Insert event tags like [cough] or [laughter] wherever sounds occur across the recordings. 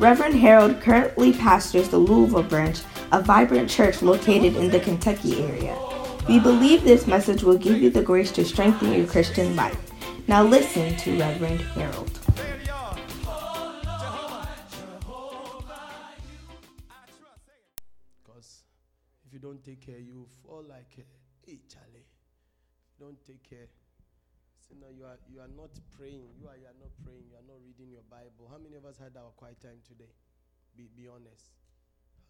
Reverend Harold currently pastors the Louisville branch, a vibrant church located in the Kentucky area. We believe this message will give you the grace to strengthen your Christian life. Now listen to Reverend Harold. Because if you don't take care, you fall like, uh, hey, Charlie. Don't take care. So now you are you are not praying. You are you are not praying. You are not reading your Bible. How many of us had our quiet time today? Be be honest.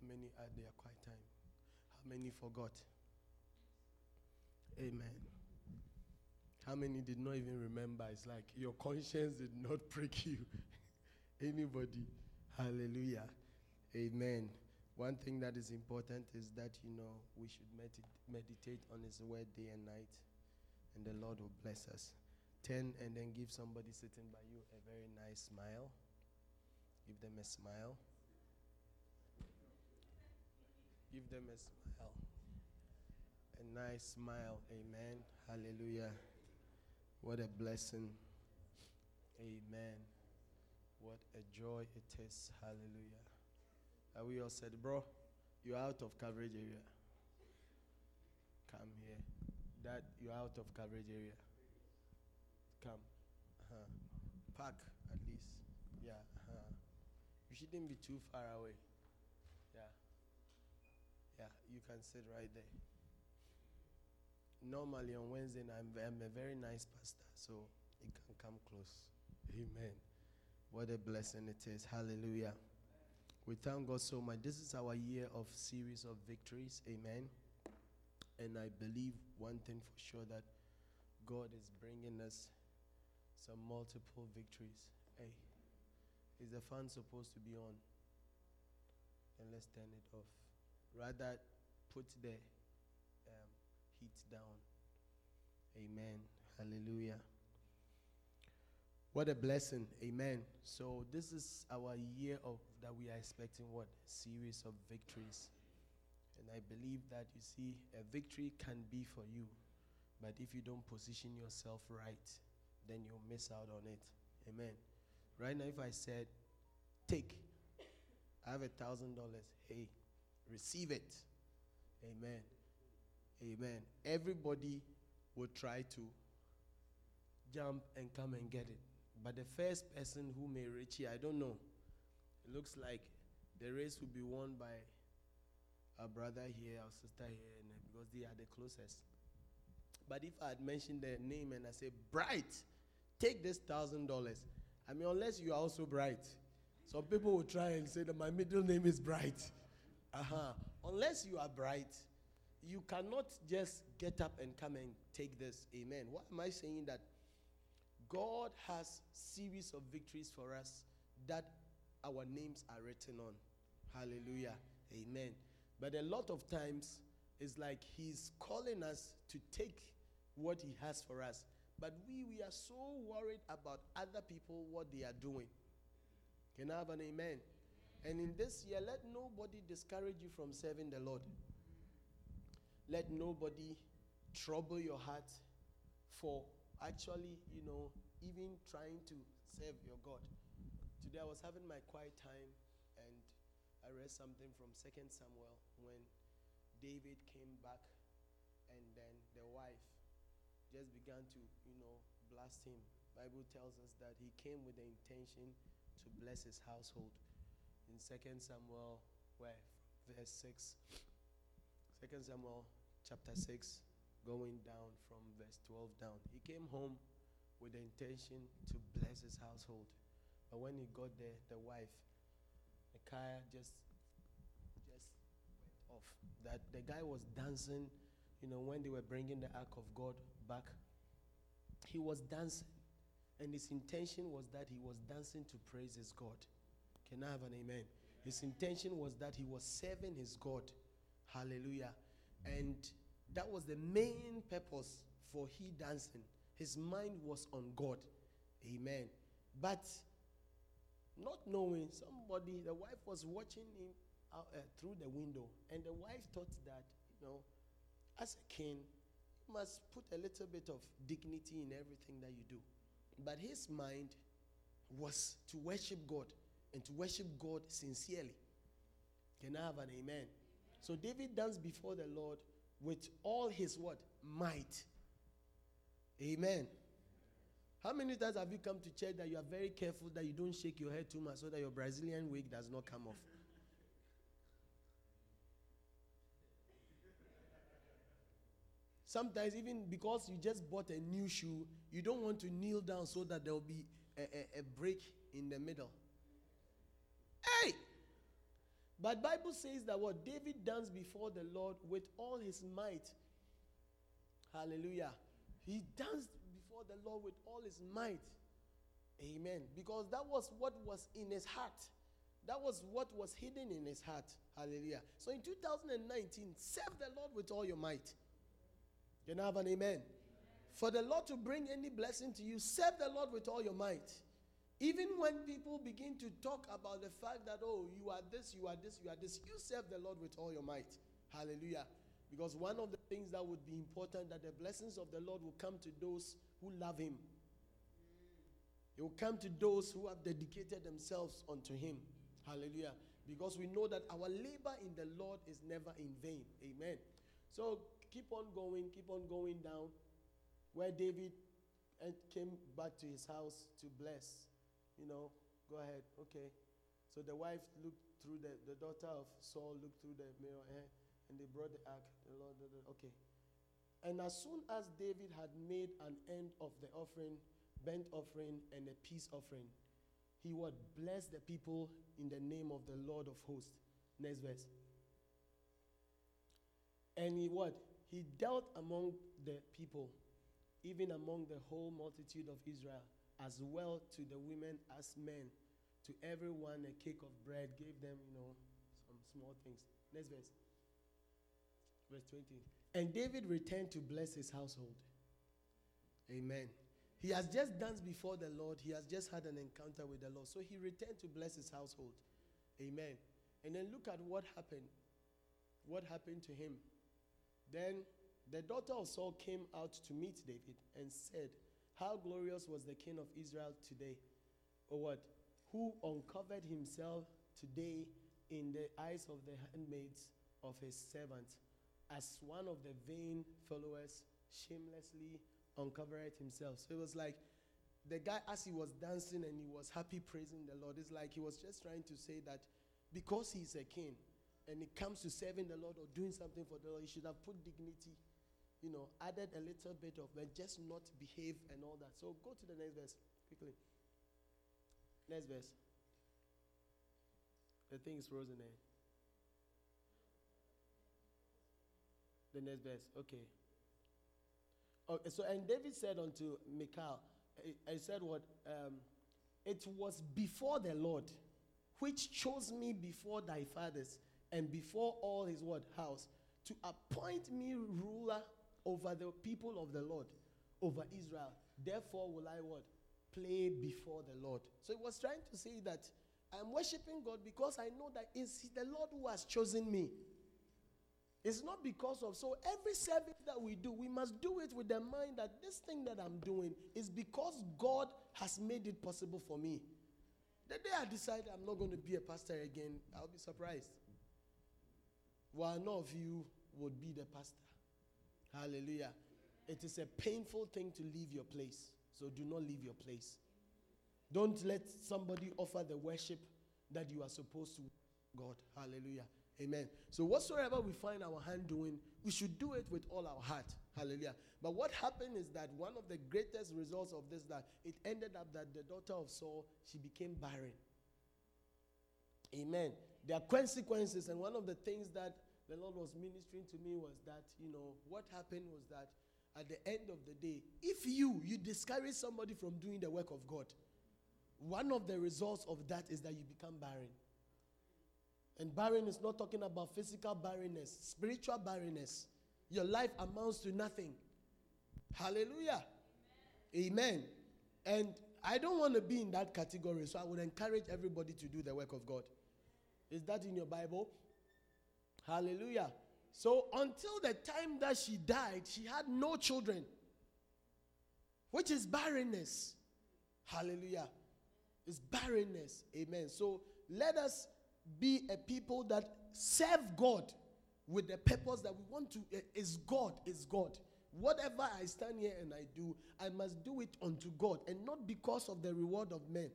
How many had their quiet time? How many forgot? Amen. How many did not even remember? It's like your conscience did not [laughs] prick you. Anybody? Hallelujah. Amen. One thing that is important is that, you know, we should medit- meditate on His word day and night, and the Lord will bless us. Ten, and then give somebody sitting by you a very nice smile. Give them a smile. Give them a smile. A nice smile. Amen. Hallelujah. What a blessing. Amen. What a joy it is. Hallelujah. Are we all said, bro? You're out of coverage area. Come here. Dad, you're out of coverage area. Come. Uh-huh. Park at least. Yeah. Uh-huh. You shouldn't be too far away. Yeah. Yeah. You can sit right there. Normally on Wednesday, I'm, I'm a very nice pastor, so you can come close. Amen. What a blessing it is. Hallelujah. We thank God so much. This is our year of series of victories. Amen. And I believe one thing for sure that God is bringing us some multiple victories. Hey, is the fan supposed to be on? Then let's turn it off. Rather, put the um, heat down. Amen. Hallelujah. What a blessing. Amen. So this is our year of that we are expecting what? Series of victories. And I believe that you see a victory can be for you, but if you don't position yourself right, then you'll miss out on it. Amen. Right now if I said take I have a thousand dollars. Hey, receive it. Amen. Amen. Everybody will try to jump and come and get it. But the first person who may reach it, I don't know. It looks like the race will be won by our brother here, our sister here, because they are the closest. But if I had mentioned their name and I say, Bright, take this thousand dollars. I mean, unless you are also bright. Some people will try and say that my middle name is Bright. Uh-huh. Unless you are bright, you cannot just get up and come and take this. Amen. Why am I saying that? God has series of victories for us that our names are written on. Hallelujah. Amen. But a lot of times it's like he's calling us to take what he has for us. But we we are so worried about other people what they are doing. Can I have an amen? And in this year, let nobody discourage you from serving the Lord. Let nobody trouble your heart for actually, you know, even trying to serve your God. Today I was having my quiet time and I read something from Second Samuel when David came back and then the wife just began to, you know, blast him. Bible tells us that he came with the intention to bless his household. In Second Samuel, where verse 6, 2 Samuel chapter 6, going down from verse 12 down. He came home with the intention to bless his household. But when he got there, the wife, Michal, just just went off. That the guy was dancing, you know, when they were bringing the ark of God back. He was dancing, and his intention was that he was dancing to praise his God. Can I have an amen? His intention was that he was serving his God. Hallelujah. And that was the main purpose for he dancing. His mind was on God. Amen. But not knowing somebody, the wife was watching him out, uh, through the window, and the wife thought that, you know, as a king, must put a little bit of dignity in everything that you do. But his mind was to worship God and to worship God sincerely. Can I have an amen? So David danced before the Lord with all his what? Might. Amen. How many times have you come to church that you are very careful that you don't shake your head too much so that your Brazilian wig does not come off? Sometimes, even because you just bought a new shoe, you don't want to kneel down so that there will be a, a, a break in the middle. Hey! But Bible says that what David danced before the Lord with all his might. Hallelujah. He danced before the Lord with all his might. Amen. Because that was what was in his heart. That was what was hidden in his heart. Hallelujah. So in 2019, serve the Lord with all your might. Can I have an amen? amen? For the Lord to bring any blessing to you, serve the Lord with all your might. Even when people begin to talk about the fact that, oh, you are this, you are this, you are this, you serve the Lord with all your might. Hallelujah. Because one of the things that would be important that the blessings of the Lord will come to those who love him. It will come to those who have dedicated themselves unto him. Hallelujah. Because we know that our labor in the Lord is never in vain. Amen. So keep on going, keep on going down where David came back to his house to bless. You know, go ahead. Okay. So the wife looked through the, the daughter of Saul looked through the mirror eh, and they brought the ark. The Lord, the, the, okay. And as soon as David had made an end of the offering, burnt offering, and a peace offering, he would bless the people in the name of the Lord of hosts. Next verse. And he what? He dealt among the people, even among the whole multitude of Israel, as well to the women as men. To everyone a cake of bread, gave them, you know, some small things. Next verse. Verse 20. And David returned to bless his household. Amen. He has just danced before the Lord. He has just had an encounter with the Lord. So he returned to bless his household. Amen. And then look at what happened. What happened to him? Then the daughter of Saul came out to meet David and said, How glorious was the king of Israel today? Or what? Who uncovered himself today in the eyes of the handmaids of his servants, as one of the vain followers shamelessly uncovered himself. So it was like the guy, as he was dancing and he was happy praising the Lord, it's like he was just trying to say that because he's a king and it comes to serving the Lord or doing something for the Lord, you should have put dignity you know, added a little bit of, but just not behave and all that. So go to the next verse quickly. Next verse. The thing is frozen there. The next verse. Okay. Okay, so and David said unto Michal, I said what? Um, it was before the Lord, which chose me before thy fathers and before all his what house, to appoint me ruler over the people of the Lord, over Israel. Therefore will I what? Play before the Lord. So he was trying to say that I'm worshiping God because I know that it's the Lord who has chosen me. It's not because of so every service that we do, we must do it with the mind that this thing that I'm doing is because God has made it possible for me. The day I decide I'm not going to be a pastor again, I'll be surprised. None of you would be the pastor. Hallelujah. It is a painful thing to leave your place. So do not leave your place. Don't let somebody offer the worship that you are supposed to God. Hallelujah. Amen. So whatsoever we find our hand doing, we should do it with all our heart. Hallelujah. But what happened is that one of the greatest results of this that it ended up that the daughter of Saul, she became barren. Amen. There are consequences, and one of the things that the Lord was ministering to me was that, you know, what happened was that at the end of the day, if you you discourage somebody from doing the work of God, one of the results of that is that you become barren. And barren is not talking about physical barrenness, spiritual barrenness. Your life amounts to nothing. Hallelujah. Amen. Amen. And I don't want to be in that category, so I would encourage everybody to do the work of God. Is that in your Bible? Hallelujah. So until the time that she died, she had no children, which is barrenness. Hallelujah. It's barrenness. Amen. So let us be a people that serve God with the purpose that we want to. Eh, is God, is God. Whatever I stand here and I do, I must do it unto God and not because of the reward of men.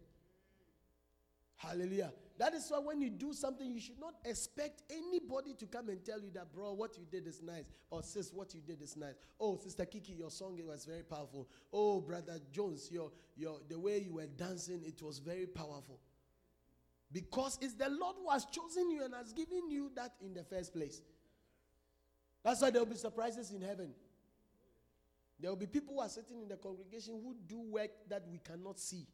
Hallelujah. That is why when you do something, you should not expect anybody to come and tell you that, bro, what you did is nice. Or sis, what you did is nice. Oh, Sister Kiki, your song was very powerful. Oh, Brother Jones, your, your the way you were dancing, it was very powerful. Because it's the Lord who has chosen you and has given you that in the first place. That's why there will be surprises in heaven. There will be people who are sitting in the congregation who do work that we cannot see.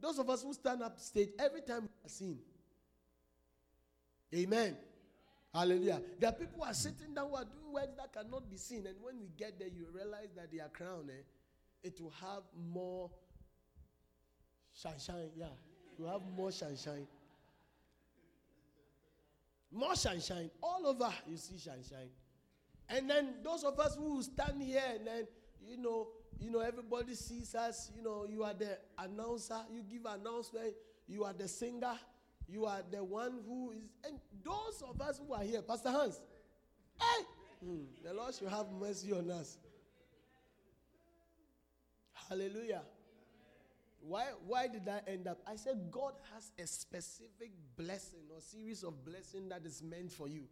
Those of us who stand up stage, every time we are seen. Amen. Hallelujah. There are people who are sitting down who are doing works that cannot be seen. And when we get there, you realize that their crown, eh, it will have more sunshine. Yeah. You have more sunshine. More sunshine. All over, you see sunshine. And then those of us who stand here and then, you know, you know, everybody sees us. You know, you are the announcer. You give announcement. You are the singer. You are the one who is. And those of us who are here, Pastor Hans, hey, hmm, the Lord should have mercy on us. Hallelujah. Why, why did I end up? I said God has a specific blessing or series of blessing that is meant for you.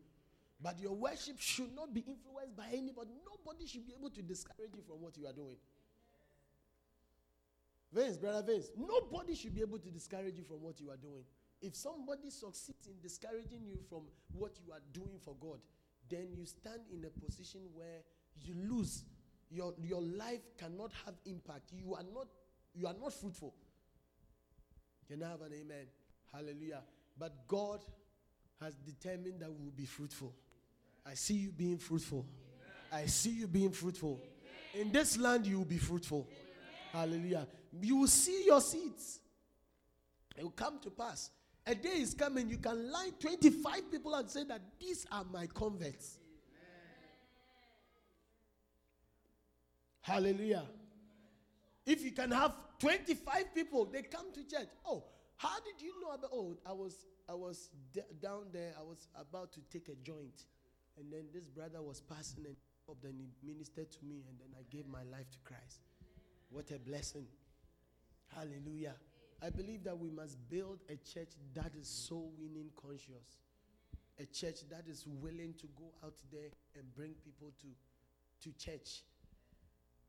But your worship should not be influenced by anybody. Nobody should be able to discourage you from what you are doing. Vince, brother Vince, nobody should be able to discourage you from what you are doing. If somebody succeeds in discouraging you from what you are doing for God, then you stand in a position where you lose. Your, your life cannot have impact. You are not, you are not fruitful. Can I have an amen? Hallelujah. But God has determined that we will be fruitful. I see you being fruitful. I see you being fruitful. In this land, you will be fruitful. Hallelujah. You will see your seeds. It will come to pass. A day is coming, you can line 25 people and say that these are my converts. Hallelujah. If you can have 25 people, they come to church. Oh, how did you know about oh, I was I was d- down there, I was about to take a joint. And then this brother was passing and then he ministered to me, and then I gave my life to Christ. What a blessing. Hallelujah. I believe that we must build a church that is so winning conscious. A church that is willing to go out there and bring people to, to church.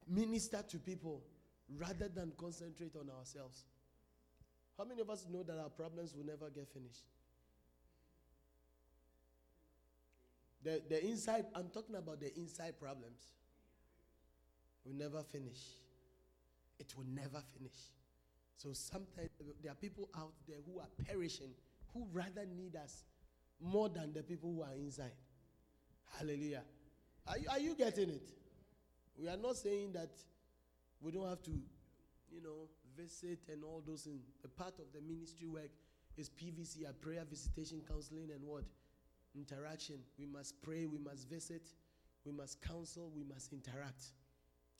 Minister to people rather than concentrate on ourselves. How many of us know that our problems will never get finished? The, the inside, I'm talking about the inside problems, will never finish. It will never finish. So sometimes there are people out there who are perishing, who rather need us more than the people who are inside. Hallelujah. Are you, are you getting it? We are not saying that we don't have to, you know, visit and all those things. The part of the ministry work is PVC, a prayer, visitation, counseling, and what? Interaction. We must pray, we must visit, we must counsel, we must interact.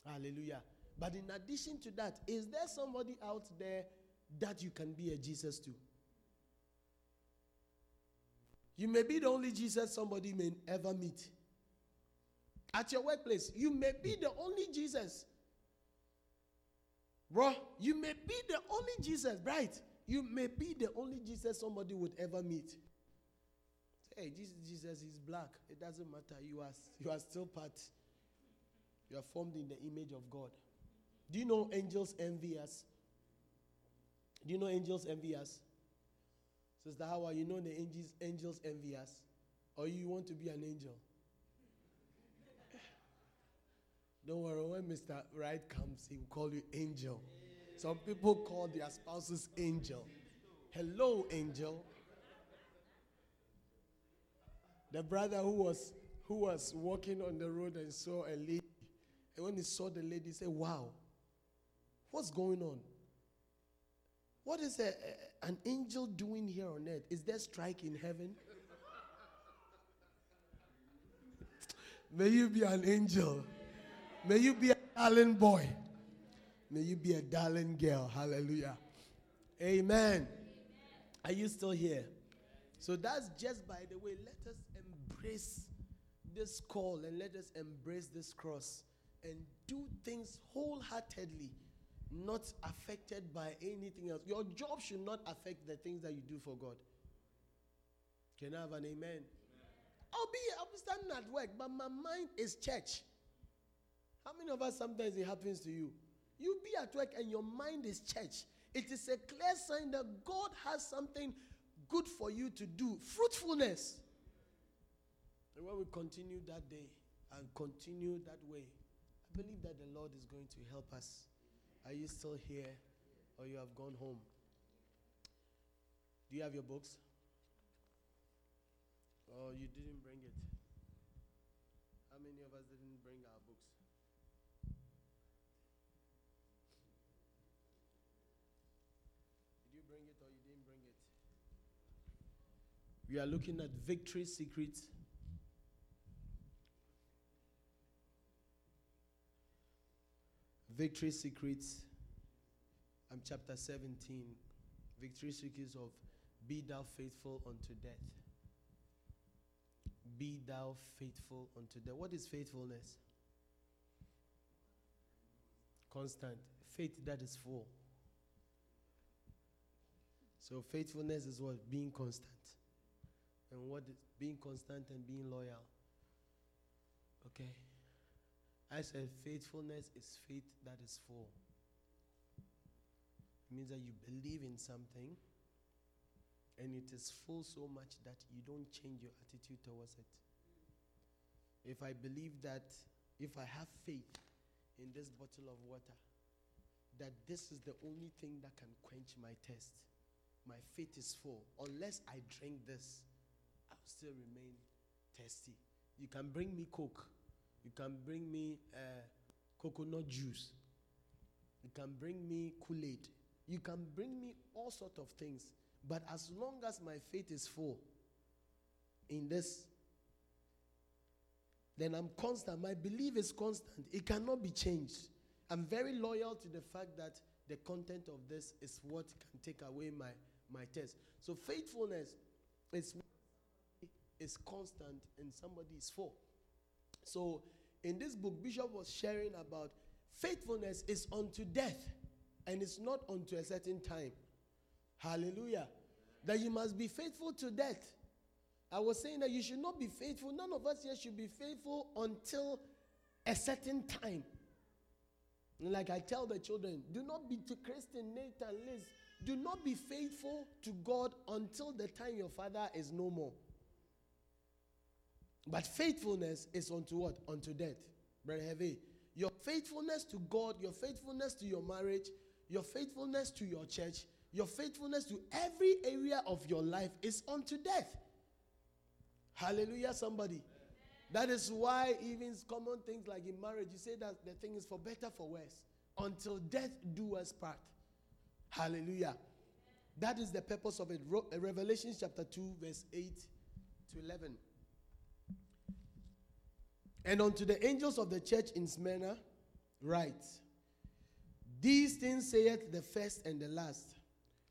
Hallelujah. But in addition to that, is there somebody out there that you can be a Jesus to? You may be the only Jesus somebody may ever meet. At your workplace, you may be the only Jesus Bro, you may be the only Jesus, right? You may be the only Jesus somebody would ever meet. Hey, this Jesus is black. It doesn't matter. You are, you are still part. You are formed in the image of God. Do you know angels envy us? Do you know angels envy us? Sister Howard, you know the angels, angels envy us? Or you want to be an angel? [laughs] Don't worry, when Mr. Wright comes, he will call you angel. Some people call their spouses angel. Hello, angel. The brother who was who was walking on the road and saw a lady, and when he saw the lady, he said, "Wow, what's going on? What is a, a, eh, eh, an angel doing here on earth? Is there strike in heaven?" May you be an angel. May you be a darling boy. May you be a darling girl. Hallelujah. Amen. Are you still here? So that's just by the way. Let us embrace this call and let us embrace this cross and do things wholeheartedly, not affected by anything else. Your job should not affect the things that you do for God. Can I have an amen? I'll be I'll be standing at work, but my mind is church. How many of us sometimes it happens to you? You be at work and your mind is church. It is a clear sign that God has something good for you to do. Fruitfulness. And when we continue that day and continue that way, I believe that the Lord is going to help us. Are you still here or you have gone home? Do you have your books? Oh, you didn't bring it. How many of us didn't bring our books? Did you bring it or you didn't bring it? We are looking at victory secrets. Victory secrets. I'm chapter 17. Victory secrets of be thou faithful unto death. Be thou faithful unto death. What is faithfulness? Constant. Faith that is full. So faithfulness is what? Being constant. And what is being constant and being loyal? Okay. I said faithfulness is faith that is full. It means that you believe in something and it is full so much that you don't change your attitude towards it. If I believe that if I have faith in this bottle of water, that this is the only thing that can quench my thirst, my faith is full. Unless I drink this, I'll still remain thirsty. You can bring me Coke, you can bring me uh, coconut juice, you can bring me Kool Aid, you can bring me all sorts of things. But as long as my faith is full in this, then I'm constant. My belief is constant. It cannot be changed. I'm very loyal to the fact that the content of this is what can take away my, my test. So faithfulness is is constant and somebody is full. So in this book, Bishop was sharing about faithfulness is unto death and it's not unto a certain time. Hallelujah. That you must be faithful to death. I was saying that you should not be faithful. None of us here should be faithful until a certain time. Like I tell the children, do not be to Christian, Nathan, Liz. Do not be faithful to God until the time your father is no more. But faithfulness is unto what? Unto death. Brother Heavy. Your faithfulness to God, your faithfulness to your marriage, your faithfulness to your church, your faithfulness to every area of your life is unto death. Hallelujah, somebody. That is why even common things like in marriage, you say that the thing is for better, for worse, until death do us part. Hallelujah. That is the purpose of it. Revelation chapter 2, verse 8 to 11. And unto the angels of the church in Smyrna, write These things saith the first and the last,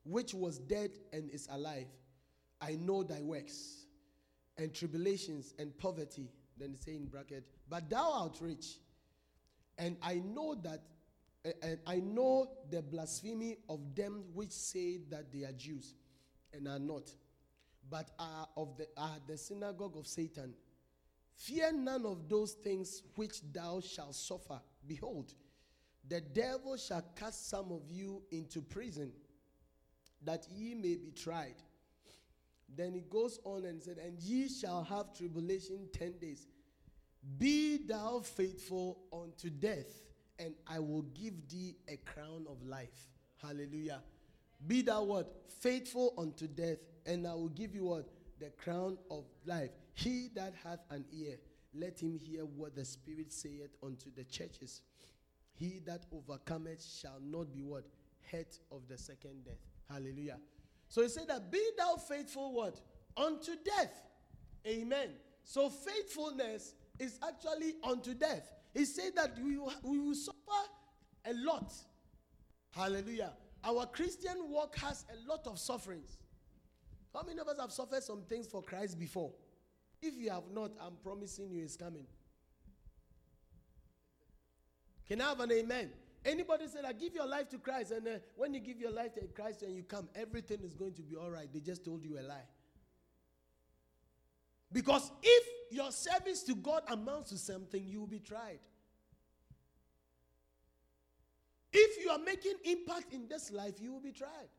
which was dead and is alive. I know thy works, and tribulations and poverty. Then say in bracket, but thou art rich. And I know that, and I know the blasphemy of them which say that they are Jews and are not, but are of the are the synagogue of Satan. Fear none of those things which thou shalt suffer. Behold, the devil shall cast some of you into prison, that ye may be tried. Then he goes on and said, And ye shall have tribulation ten days. Be thou faithful unto death, and I will give thee a crown of life. Hallelujah. Be thou what? Faithful unto death, and I will give you what? the crown of life. He that hath an ear, let him hear what the Spirit saith unto the churches. He that overcometh shall not be what? Hurt of the second death. Hallelujah. So he said that be thou faithful what? Unto death. Amen. So faithfulness is actually unto death. He said that we will, we will suffer a lot. Hallelujah. Our Christian walk has a lot of sufferings. How many of us have suffered some things for Christ before? If you have not, I'm promising you it's coming. Can I have an amen? Anybody say that give your life to Christ, and uh, when you give your life to Christ and you come, everything is going to be all right. They just told you a lie. Because if your service to God amounts to something, you will be tried. If you are making impact in this life, you will be tried.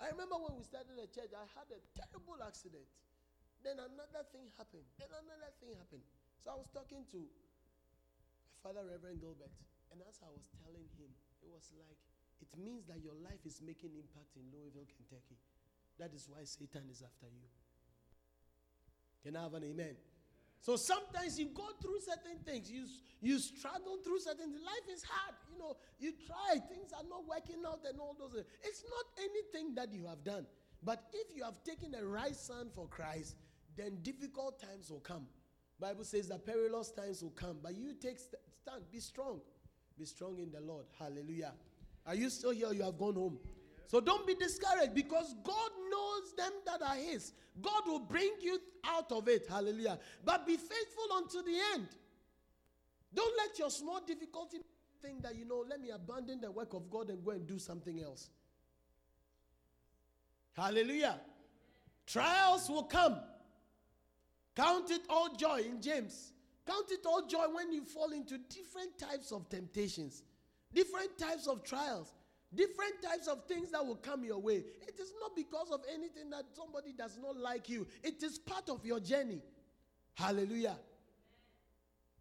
I remember when we started the church, I had a terrible accident. Then another thing happened. Then another thing happened. So I was talking to Father Reverend Gilbert, and as I was telling him, it was like, it means that your life is making impact in Louisville, Kentucky. That is why Satan is after you. Can I have an amen? So sometimes you go through certain things, you, you struggle through certain things. Life is hard. You know, you try, things are not working out and all those. It's not anything that you have done. But if you have taken a right stand for Christ, then difficult times will come. Bible says that perilous times will come. But you take stand, be strong. Be strong in the Lord. Hallelujah. Are you still here? you have gone home? So don't be discouraged because God knows them that are His. God will bring you out of it. Hallelujah. But be faithful unto the end. Don't let your small difficulty think that, you know, let me abandon the work of God and go and do something else. Hallelujah. Trials will come. Count it all joy in James. Count it all joy when you fall into different types of temptations, different types of trials. Different types of things that will come your way. It is not because of anything that somebody does not like you, it is part of your journey. Hallelujah.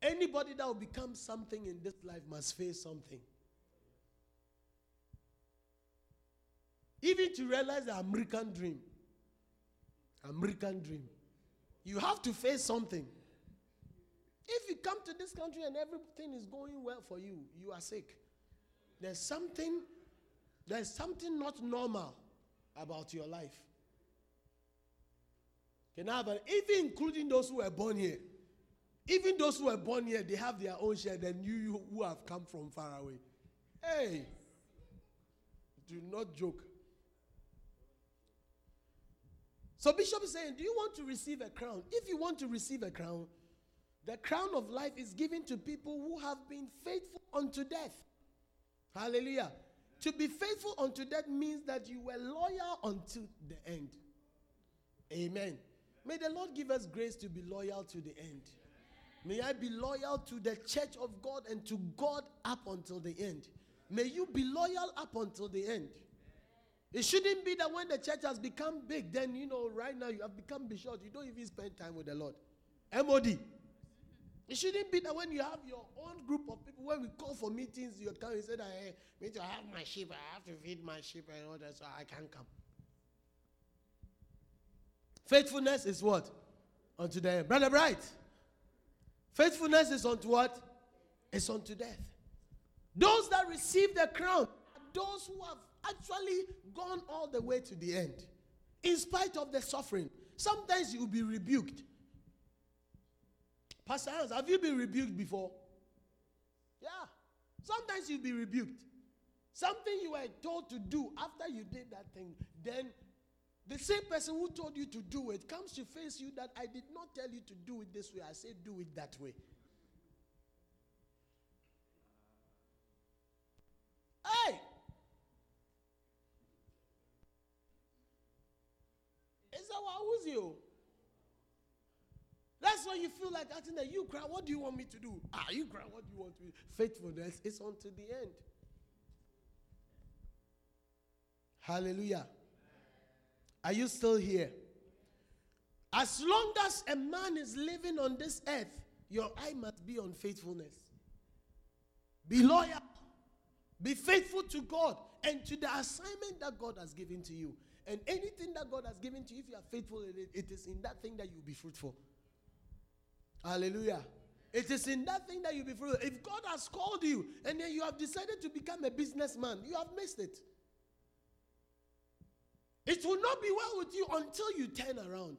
Anybody that will become something in this life must face something. Even to realize the American dream. American dream. You have to face something. If you come to this country and everything is going well for you, you are sick. There's something there's something not normal about your life. I have an, even including those who were born here. Even those who were born here, they have their own share than you who have come from far away. Hey, do not joke. So Bishop is saying, do you want to receive a crown? If you want to receive a crown, the crown of life is given to people who have been faithful unto death. Hallelujah. To be faithful unto death means that you were loyal unto the end. Amen. May the Lord give us grace to be loyal to the end. May I be loyal to the church of God and to God up until the end. May you be loyal up until the end. It shouldn't be that when the church has become big, then you know, right now you have become bishop, you don't even spend time with the Lord. MOD. It shouldn't be that when you have your own group of people, when we call for meetings, you come and say that, hey, me to have my sheep, I have to feed my sheep and all that, so I can't come. Faithfulness is what? Unto the end. Brother Bright. Faithfulness is unto what? It's unto death. Those that receive the crown are those who have actually gone all the way to the end, in spite of the suffering. Sometimes you will be rebuked. Pastor Hans, have you been rebuked before? Yeah. Sometimes you'll be rebuked. Something you were told to do after you did that thing, then the same person who told you to do it comes to face you that I did not tell you to do it this way. I said do it that way. Hey! It's our Uzio. That's why you feel like acting that you cry. What do you want me to do? Ah, you cry. What do you want to do? Faithfulness is unto the end. Hallelujah. Are you still here? As long as a man is living on this earth, your eye must be on faithfulness. Be loyal. Be faithful to God and to the assignment that God has given to you. And anything that God has given to you, if you are faithful in it, it is in that thing that you'll be fruitful. Hallelujah. It is in that thing that you'll be fruitful. If God has called you and then you have decided to become a businessman, you have missed it. It will not be well with you until you turn around.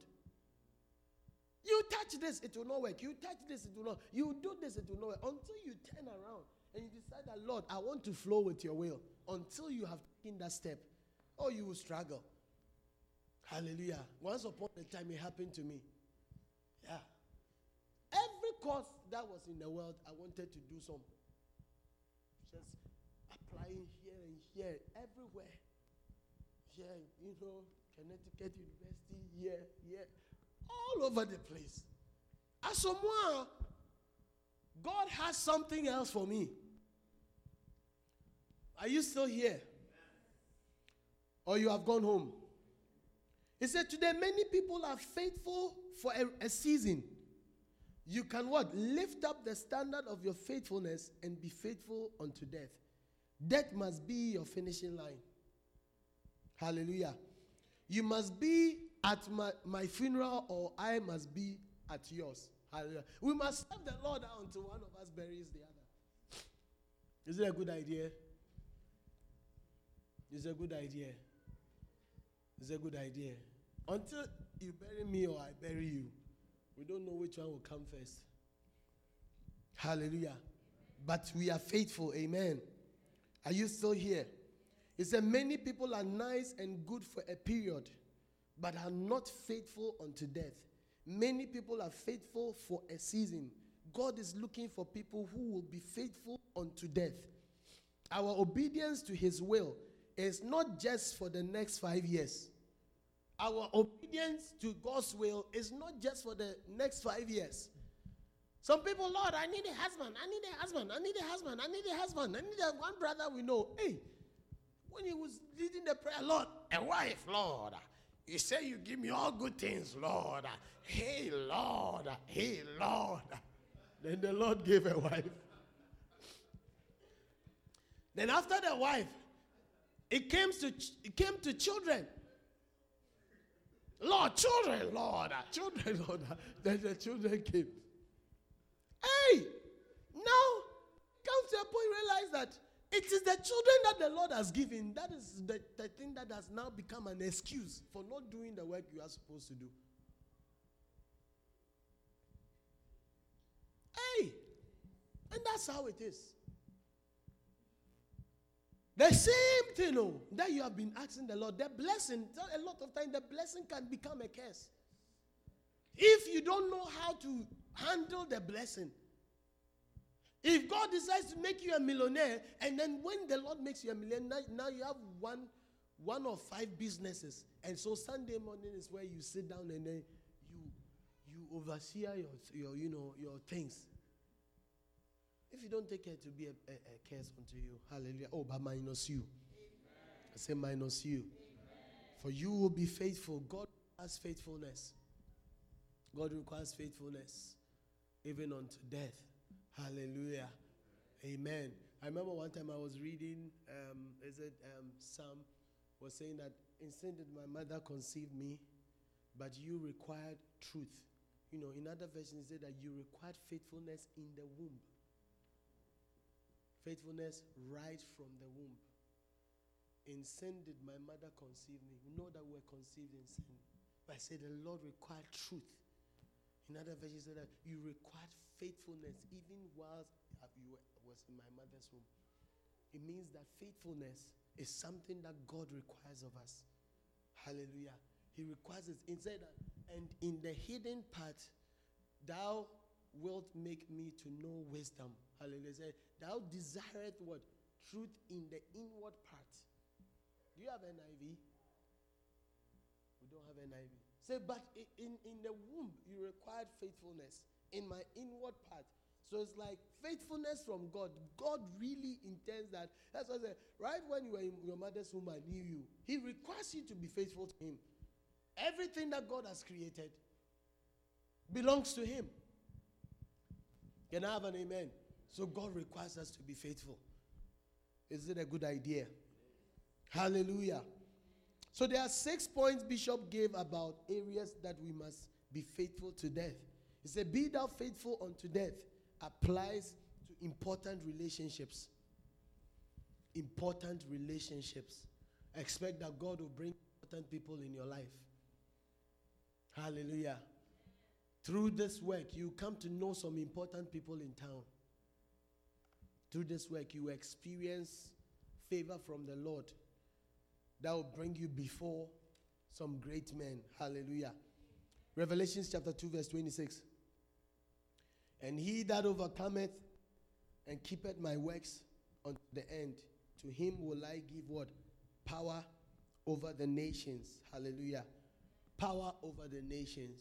You touch this, it will not work. You touch this, it will not. You do this, it will not work. Until you turn around and you decide that, Lord, I want to flow with your will. Until you have taken that step, or oh, you will struggle. Hallelujah. Once upon a time, it happened to me. Yeah. Every course that was in the world, I wanted to do some. Just applying here and here, everywhere. Here, you know, Connecticut University, here, here, all over the place. As God has something else for me. Are you still here? Or you have gone home? He said, Today, many people are faithful for a, a season. You can what? Lift up the standard of your faithfulness and be faithful unto death. Death must be your finishing line. Hallelujah. You must be at my, my funeral or I must be at yours. Hallelujah. We must serve the Lord until one of us buries the other. Is it a good idea? It's a good idea. It's a good idea. Until you bury me or I bury you, we don't know which one will come first. Hallelujah. But we are faithful. Amen. Are you still here? He said, Many people are nice and good for a period, but are not faithful unto death. Many people are faithful for a season. God is looking for people who will be faithful unto death. Our obedience to His will is not just for the next five years. Our obedience to God's will is not just for the next five years. Some people, Lord, I need a husband. I need a husband. I need a husband. I need a husband. I need a one brother we know. Hey, when he was leading the prayer, Lord, a wife, Lord. You say you give me all good things, Lord. Hey, Lord. Hey, Lord. Then the Lord gave a wife. Then after the wife, it came to it came to children. Lord, children, Lord, children, Lord. Then the children came. Hey, now come to a point realize that it is the children that the Lord has given. That is the, the thing that has now become an excuse for not doing the work you are supposed to do. Hey, and that's how it is. The same thing oh, that you have been asking the Lord, the blessing, a lot of times the blessing can become a curse. If you don't know how to handle the blessing, if God decides to make you a millionaire, and then when the Lord makes you a millionaire, now you have one, one or five businesses, and so Sunday morning is where you sit down and then you, you oversee your, your, you know, your things. If you don't take care to be a, a, a curse unto you, hallelujah. Oh, but minus you. Amen. I say minus you. Amen. For you will be faithful. God has faithfulness. God requires faithfulness, even unto death. Hallelujah. Amen. I remember one time I was reading, um, is it um, Psalm was saying that instead that my mother conceived me, but you required truth. You know, in other versions, it said that you required faithfulness in the womb. Faithfulness right from the womb. In sin did my mother conceive me. You know that we're conceived in sin. But I said the Lord required truth. In other said that you required faithfulness even whilst you was in my mother's womb. It means that faithfulness is something that God requires of us. Hallelujah. He requires it. He said that, and in the hidden part, thou wilt make me to know wisdom. Hallelujah. Thou desireth what? Truth in the inward part. Do you have NIV? We don't have NIV. Say, but in, in the womb, you required faithfulness in my inward part. So it's like faithfulness from God. God really intends that. That's what I said. Right when you were in your mother's womb, I knew you. He requires you to be faithful to Him. Everything that God has created belongs to Him. Can I have an amen? So God requires us to be faithful. Is it a good idea? Hallelujah. So there are six points Bishop gave about areas that we must be faithful to death. He said, Be thou faithful unto death applies to important relationships. Important relationships. Expect that God will bring important people in your life. Hallelujah. Through this work, you come to know some important people in town. Through this work, you experience favor from the Lord that will bring you before some great men. Hallelujah. Revelations chapter 2, verse 26. And he that overcometh and keepeth my works unto the end, to him will I give what? Power over the nations. Hallelujah. Power over the nations.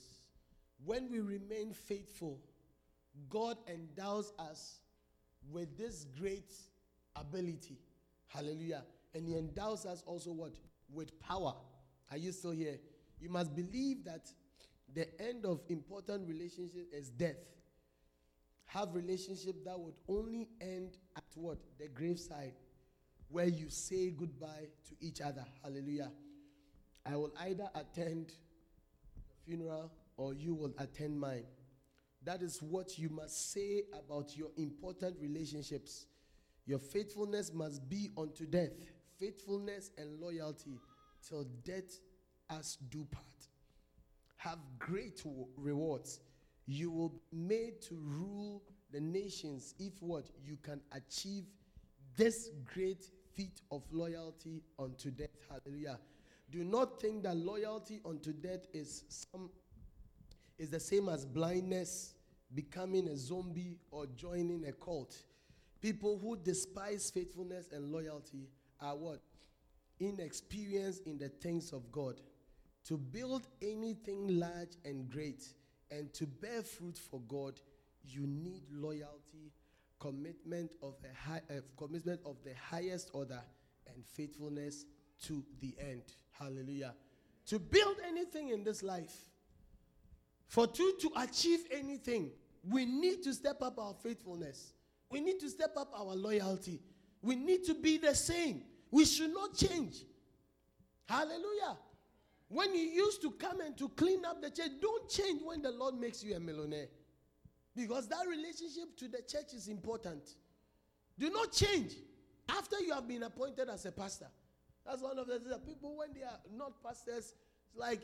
When we remain faithful, God endows us with this great ability. Hallelujah. And He endows us also what? With power. Are you still here? You must believe that the end of important relationship is death. Have relationship that would only end at what? The graveside, where you say goodbye to each other. Hallelujah. I will either attend the funeral or you will attend mine. That is what you must say about your important relationships. Your faithfulness must be unto death, faithfulness and loyalty till death us do part. Have great rewards. You will be made to rule the nations if what you can achieve this great feat of loyalty unto death. Hallelujah. Do not think that loyalty unto death is some is the same as blindness, becoming a zombie, or joining a cult. People who despise faithfulness and loyalty are what? Inexperienced in the things of God. To build anything large and great and to bear fruit for God, you need loyalty, commitment of a high, uh, commitment of the highest order, and faithfulness to the end. Hallelujah. To build anything in this life, for you to achieve anything, we need to step up our faithfulness. We need to step up our loyalty. We need to be the same. We should not change. Hallelujah. When you used to come and to clean up the church, don't change when the Lord makes you a millionaire. Because that relationship to the church is important. Do not change after you have been appointed as a pastor. That's one of the things that people, when they are not pastors, it's like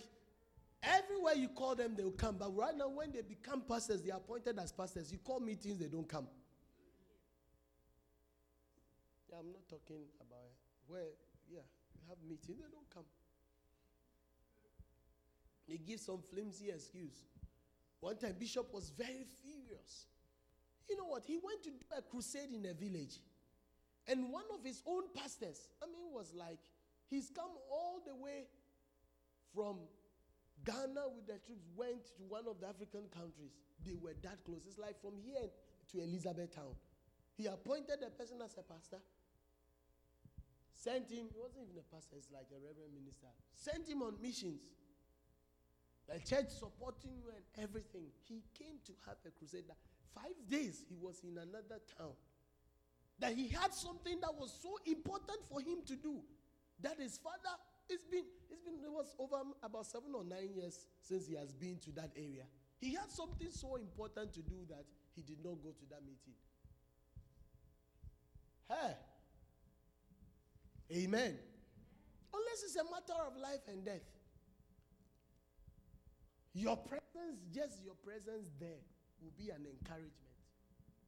Everywhere you call them, they will come. But right now, when they become pastors, they are appointed as pastors. You call meetings, they don't come. Yeah, I'm not talking about where, yeah, you have meetings, they don't come. They give some flimsy excuse. One time, Bishop was very furious. You know what? He went to do a crusade in a village. And one of his own pastors, I mean, was like, he's come all the way from Ghana with the troops went to one of the African countries. They were that close. It's like from here to Elizabethtown. He appointed a person as a pastor. Sent him, he wasn't even a pastor, it's like a reverend minister. Sent him on missions. The church supporting you and everything. He came to have a crusade. Five days he was in another town. That he had something that was so important for him to do. That his father it's been, it's been, it was over about seven or nine years since he has been to that area. He had something so important to do that he did not go to that meeting. Hey. Amen. Unless it's a matter of life and death. Your presence, just your presence there, will be an encouragement,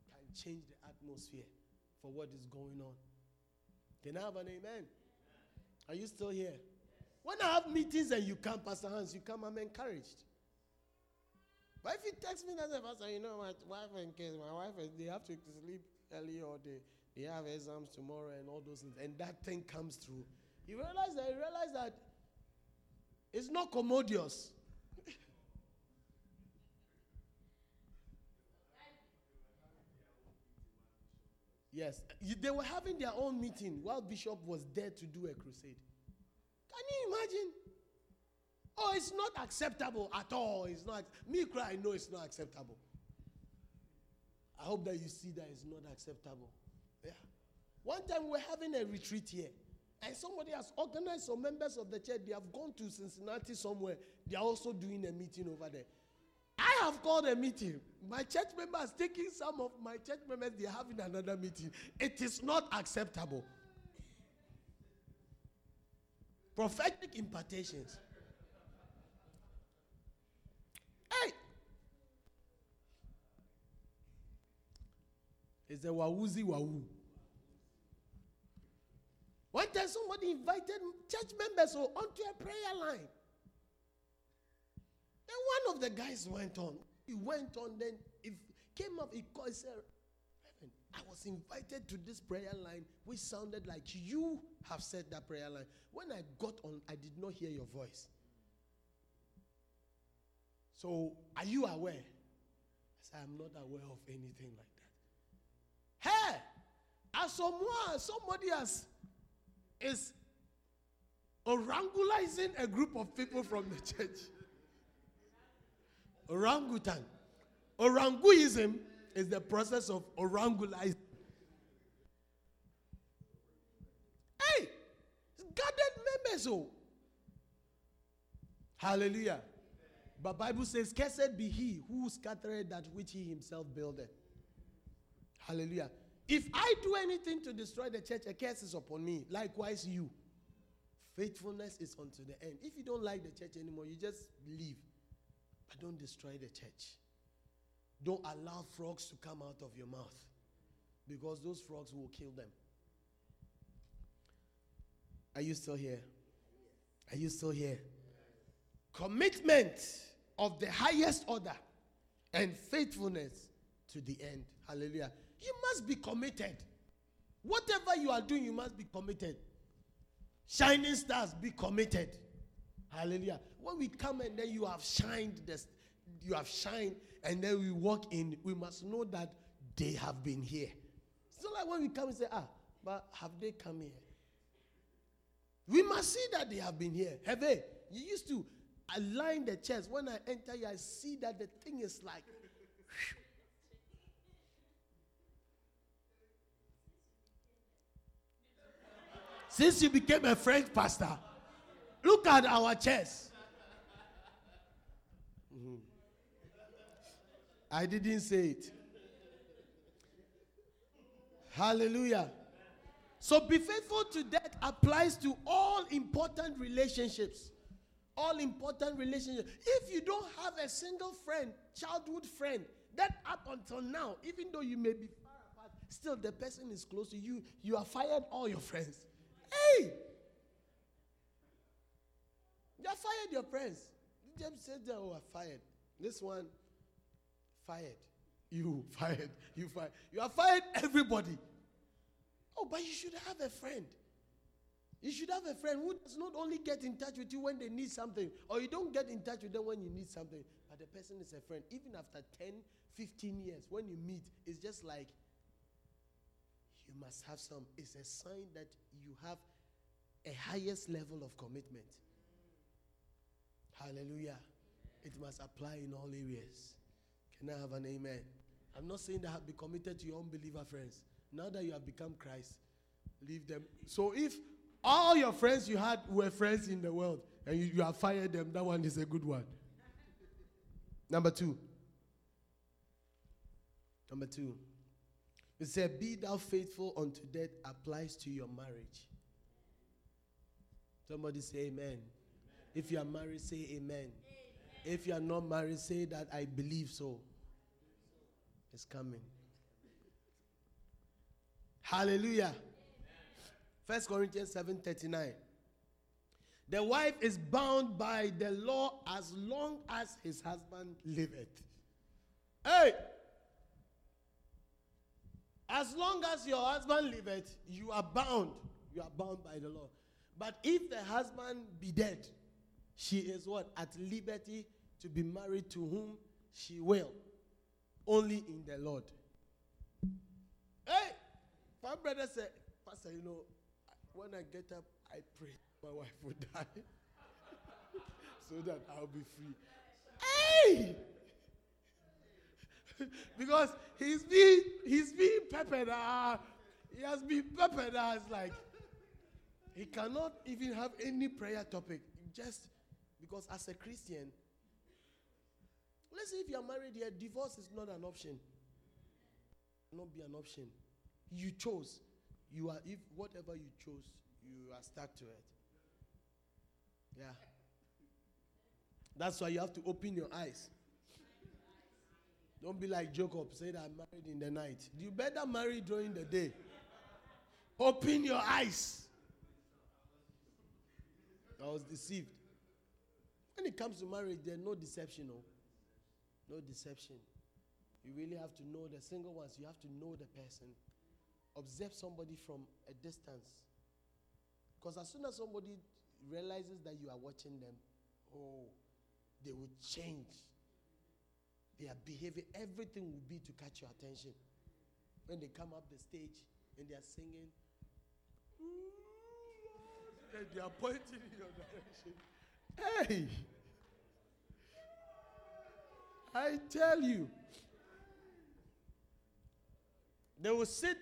can change the atmosphere for what is going on. Can I have an amen? Are you still here? When I have meetings and you come, Pastor Hans, you come, I'm encouraged. But if you text me as a pastor, you know, my wife and kids, my wife, they have to sleep early or they, they have exams tomorrow and all those things, and that thing comes through. You realize that, you realize that it's not commodious. [laughs] Yes, they were having their own meeting while Bishop was there to do a crusade. Can you imagine? Oh, it's not acceptable at all. It's not. Me cry, I know it's not acceptable. I hope that you see that it's not acceptable. Yeah. One time we we're having a retreat here, And somebody has organized some members of the church. They have gone to Cincinnati somewhere. They are also doing a meeting over there. I have called a meeting. My church members taking some of my church members, they're having another meeting. It is not acceptable. Prophetic impartations. Hey! It's a wawuzi wawu. One time somebody invited church members onto a prayer line. Then one of the guys went on. He went on, then he came up, he called, he said, I was invited to this prayer line, which sounded like you have said that prayer line. When I got on, I did not hear your voice. So, are you aware? I said, I'm not aware of anything like that. Hey, as someone, somebody has is orangulizing a group of people from the church. Orangutan. Oranguism is the process of orangulizing. Hey, gathered members. Oh. Hallelujah. But Bible says, Cursed be he who scattered that which he himself builded. Hallelujah. If I do anything to destroy the church, a curse is upon me. Likewise, you. Faithfulness is unto the end. If you don't like the church anymore, you just leave. But don't destroy the church. Don't allow frogs to come out of your mouth because those frogs will kill them. Are you still here? Are you still here? Commitment of the highest order and faithfulness to the end. Hallelujah. You must be committed. Whatever you are doing, you must be committed. Shining stars, be committed. Hallelujah. When we come and then you have shined, you have shined, and then we walk in, we must know that they have been here. It's not like when we come and say, ah, but have they come here? We must see that they have been here. Have they? You used to align the chest. When I enter here, I see that the thing is like, Since you became a French pastor, look at our chest. Mm-hmm. I didn't say it. Hallelujah. So be faithful to that applies to all important relationships. All important relationships. If you don't have a single friend, childhood friend, that up until now, even though you may be far apart, still the person is close to you, you have fired all your friends. Hey! You have fired your friends. You just said oh, I fired. This one, fired. You fired. You fired. You have fired everybody. Oh, but you should have a friend. You should have a friend who does not only get in touch with you when they need something, or you don't get in touch with them when you need something, but the person is a friend. Even after 10, 15 years, when you meet, it's just like you must have some. It's a sign that you have a highest level of commitment. Hallelujah. It must apply in all areas. Can I have an amen? I'm not saying that have be committed to your unbeliever friends. Now that you have become Christ, leave them. So if all your friends you had were friends in the world and you, you have fired them, that one is a good one. Number two. Number two. It said, Be thou faithful unto death applies to your marriage. Somebody say amen. amen. If you are married, say amen. amen. If you are not married, say that I believe so. It's coming. Hallelujah. First Corinthians 7:39. The wife is bound by the law as long as his husband liveth. Hey! As long as your husband liveth, you are bound. You are bound by the law. But if the husband be dead, she is what? At liberty to be married to whom she will. Only in the Lord. Hey! My brother said, Pastor, you know, when I get up, I pray my wife will die [laughs] so that I'll be free. Hey! [laughs] because he's being he's being peppered. Uh, he has been peppered. Uh, it's like He cannot even have any prayer topic just because as a Christian, let's say if you are married here, divorce is not an option. Not be an option. You chose. You are if whatever you chose, you are stuck to it. Yeah. That's why you have to open your eyes. Don't be like Jacob, say that I'm married in the night. You better marry during the day. Open your eyes. I was deceived. When it comes to marriage, there's no deception. No, no deception. You really have to know the single ones. You have to know the person. Observe somebody from a distance. Because as soon as somebody realizes that you are watching them, oh, they will change. Their behavior, everything will be to catch your attention. When they come up the stage and they are singing, and they are pointing in your direction. Hey! I tell you, they will sit.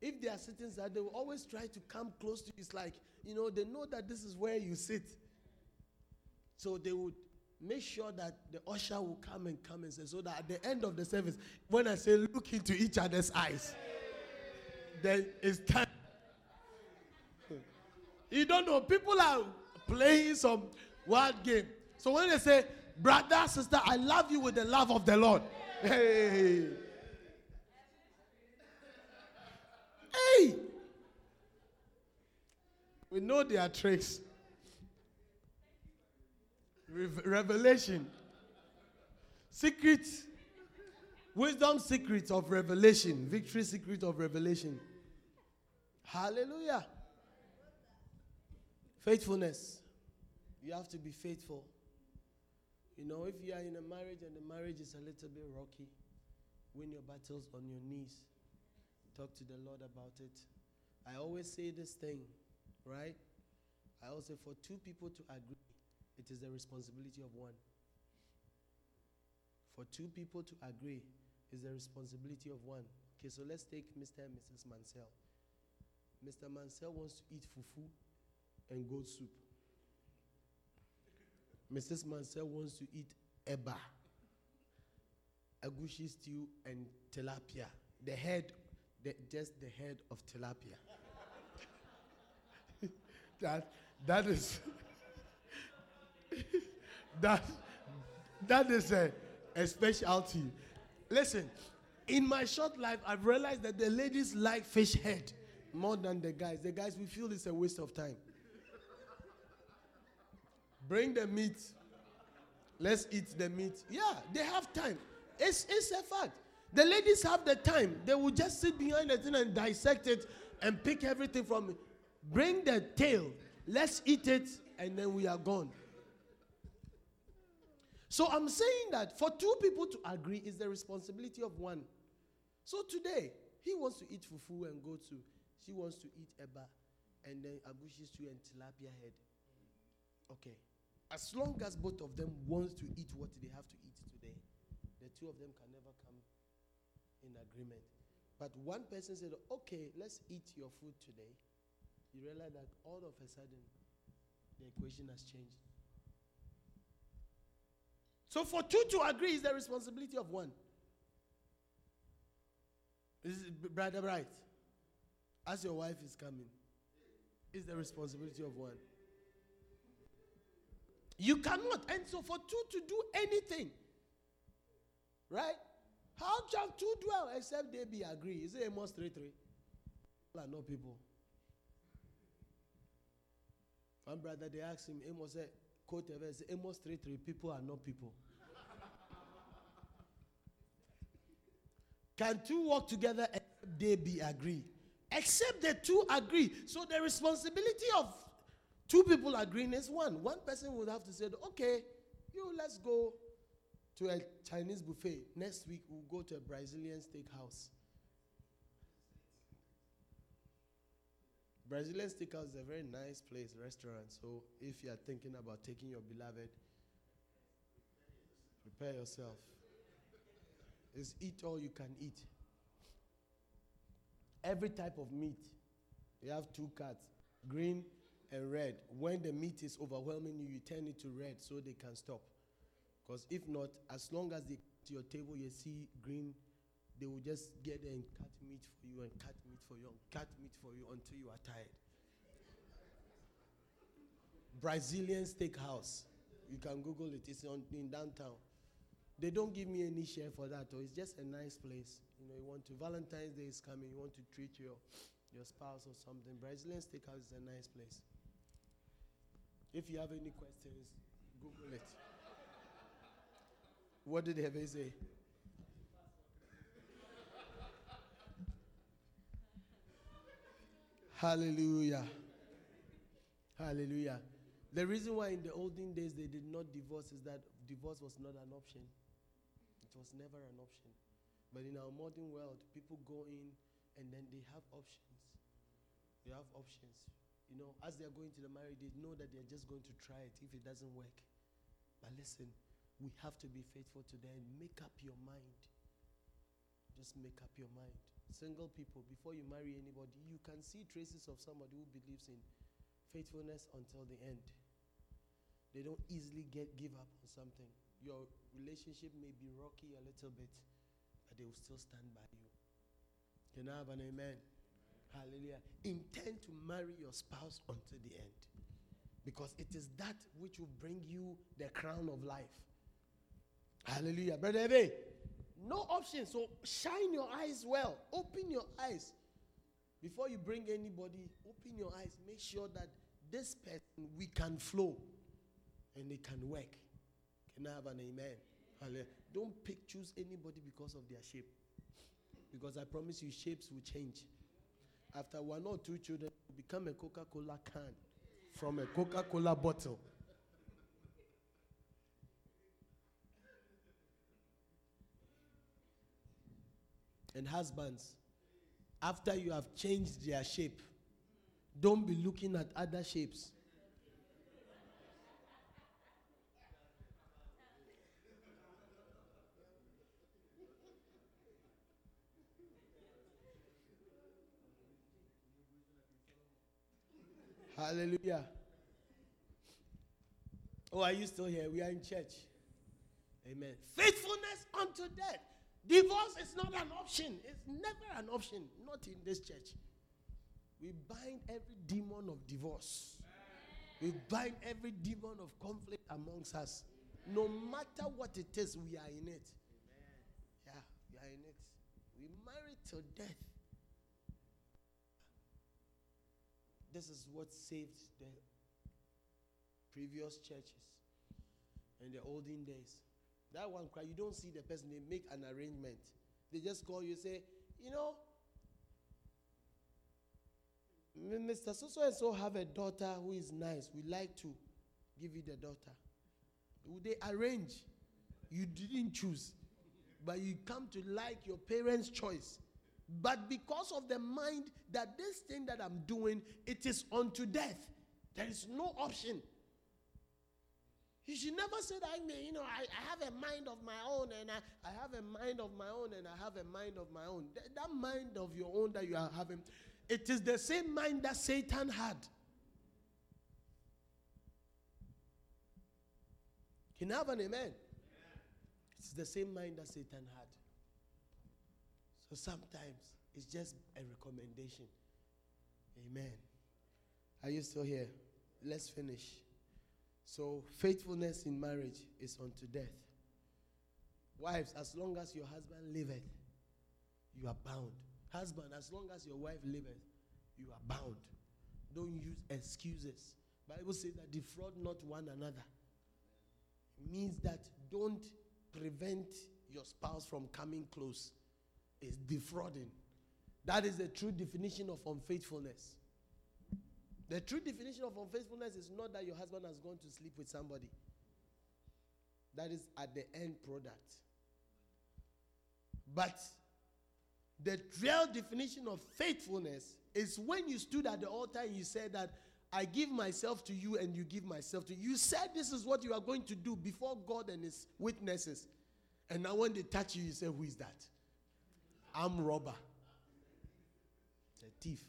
If they are sitting side, they will always try to come close to you. It's like, you know, they know that this is where you sit. So they would make sure that the usher will come and come and say, so that at the end of the service, when I say look into each other's eyes, then it's time. [laughs] You don't know, people are playing some wild game. So when they say, brother, sister, I love you with the love of the Lord. Hey. Hey. We know their tricks. Revelation. Secrets. Wisdom secrets of revelation. Victory secret of revelation. Hallelujah. Faithfulness. You have to be faithful. You know, if you are in a marriage and the marriage is a little bit rocky, win your battles on your knees. Talk to the Lord about it. I always say this thing, right? I say for two people to agree, it is the responsibility of one. For two people to agree is the responsibility of one. Okay, so let's take Mr. and Mrs. Mansell. Mr. Mansell wants to eat fufu and goat soup. Mrs. Mansell wants to eat eba, agushi stew, and tilapia. The head, the, just the head of tilapia. [laughs] that, that is, [laughs] that, that is a, a specialty. Listen, in my short life, I've realized that the ladies like fish head more than the guys. The guys, we feel it's a waste of time. Bring the meat. Let's eat the meat. Yeah, they have time. It's, it's a fact. The ladies have the time. They will just sit behind the thing and dissect it and pick everything from it. Bring the tail. Let's eat it, and then we are gone. So I'm saying that for two people to agree is the responsibility of one. So today, he wants to eat fufu and go to, she wants to eat eba, and then agushi stew and tilapia head. Okay. As long as both of them want to eat what they have to eat today, the two of them can never come in agreement. But one person said, okay, let's eat your food today. You realize that all of a sudden, the equation has changed. So for two to agree is the responsibility of one. Is it, brother right? As your wife is coming, is the responsibility of one. You cannot. And so for two to do anything, right? How shall two dwell except they be agree? Is it Amos 3 3? Are no people. One brother, they asked him, Amos said, quote a verse, eh, Amos 3 3, people are not people. Can two walk together except they be agree? Except the two agree. So the responsibility of two people agreeing is one. One person would have to say, okay, you let's go to a Chinese buffet. Next week we'll go to a Brazilian steakhouse. Brazilian steakhouse is a very nice place, restaurant. So if you are thinking about taking your beloved, prepare yourself. It's eat all you can eat. Every type of meat. You have two cuts Green and red. When the meat is overwhelming you, you turn it to red so they can stop. Because if not, as long as they to your table, you see green, they will just get there and cut meat for you and cut meat for you and cut meat for you until you are tired. Brazilian steakhouse. You can Google it. It's on, in downtown. They don't give me any share for that, or it's just a nice place. You know, you want to Valentine's Day is coming. You want to treat your your spouse or something. Brazilian steakhouse is a nice place. If you have any questions, Google it. What did Heavy say? Hallelujah. Hallelujah. The reason why in the olden days they did not divorce is that divorce was not an option. It was never an option. But in our modern world, people go in and then they have options. They have options. You know, as they're going to the marriage, they know that they're just going to try it if it doesn't work. But listen, we have to be faithful today and make up your mind. Just make up your mind. Single people, before you marry anybody, you can see traces of somebody who believes in faithfulness until the end. They don't easily get give up on something. Your relationship may be rocky a little bit, but they will still stand by you. Can I have an amen? Hallelujah. Intend to marry your spouse until the end. Because it is that which will bring you the crown of life. Hallelujah. Brother no option. So shine your eyes well. Open your eyes. Before you bring anybody, open your eyes. Make sure that this person we can flow and it can work. Can I have an amen? Hallelujah. Don't pick choose anybody because of their shape. Because I promise you, shapes will change. After one or two children, become a Coca Cola can from a Coca Cola bottle. And husbands, after you have changed their shape, don't be looking at other shapes. Hallelujah. Oh, are you still here? We are in church. Amen. Faithfulness unto death. Divorce is not an option. It's never an option. Not in this church. We bind every demon of divorce. We bind every demon of conflict amongst us. No matter what it is, we are in it. Yeah, we are in it. We marry till death. This is what saved the previous churches in the olden days. That one cry, you don't see the person, they make an arrangement. They just call you, say, you know, Mr. So so and so have a daughter who is nice. We like to give you the daughter. They arrange. You didn't choose, but you come to like your parents' choice. But because of the mind that this thing that I'm doing, it is unto death. There is no option. You should never say that, I mean, you know, I, I have a mind of my own and I, I have a mind of my own and I have a mind of my own. That, that mind of your own that you are having, it is the same mind that Satan had. Can I have an amen? It's the same mind that Satan had. So sometimes it's just a recommendation. Amen. Are you still here? Let's finish. So, faithfulness in marriage is unto death. Wives, as long as your husband liveth, you are bound. Husband, as long as your wife liveth, you are bound. Don't use excuses. Bible says that defraud not one another. It means that don't prevent your spouse from coming close is defrauding. That is the true definition of unfaithfulness. The true definition of unfaithfulness is not that your husband has gone to sleep with somebody. That is at the end product. But the real definition of faithfulness is when you stood at the altar and you said that I give myself to you and you give myself to you. You said this is what you are going to do before God and his witnesses. And now when they touch you, you say, Who is that? I'm robber. A thief.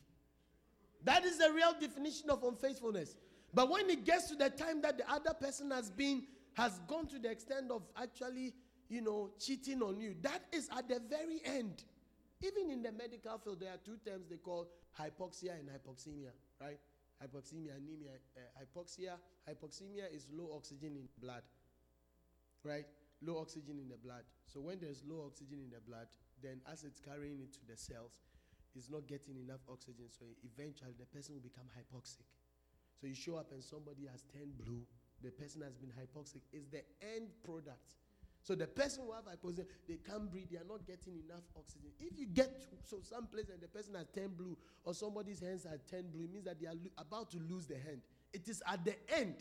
That is the real definition of unfaithfulness. But when it gets to the time that the other person has been, has gone to the extent of actually, you know, cheating on you, that is at the very end. Even in the medical field, there are two terms they call hypoxia and hypoxemia, right? Hypoxemia, anemia. Uh, hypoxia, hypoxemia is low oxygen in blood, right? Low oxygen in the blood. So when there's low oxygen in the blood, then as it's carrying it to the cells, it's not getting enough oxygen. So eventually the person will become hypoxic. So you show up and somebody has turned blue. The person has been hypoxic. Is the end product. So the person who have hypoxia, they can't breathe. They are not getting enough oxygen. If you get to so some place and the person has turned blue or somebody's hands are turned blue, it means that they are lo- about to lose the hand. It is at the end,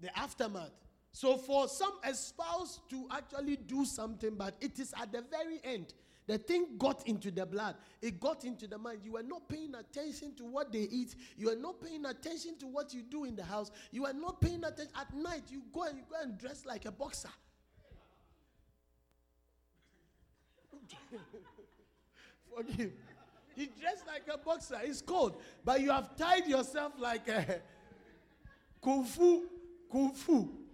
the aftermath. So for some a spouse to actually do something, but it is at the very end. The thing got into the blood. It got into the mind. You were not paying attention to what they eat. You are not paying attention to what you do in the house. You are not paying attention. At night, you go and you go and dress like a boxer. [laughs] Forgive. You dress like a boxer. It's cold. But you have tied yourself like a [laughs] kung fu. Kung fu.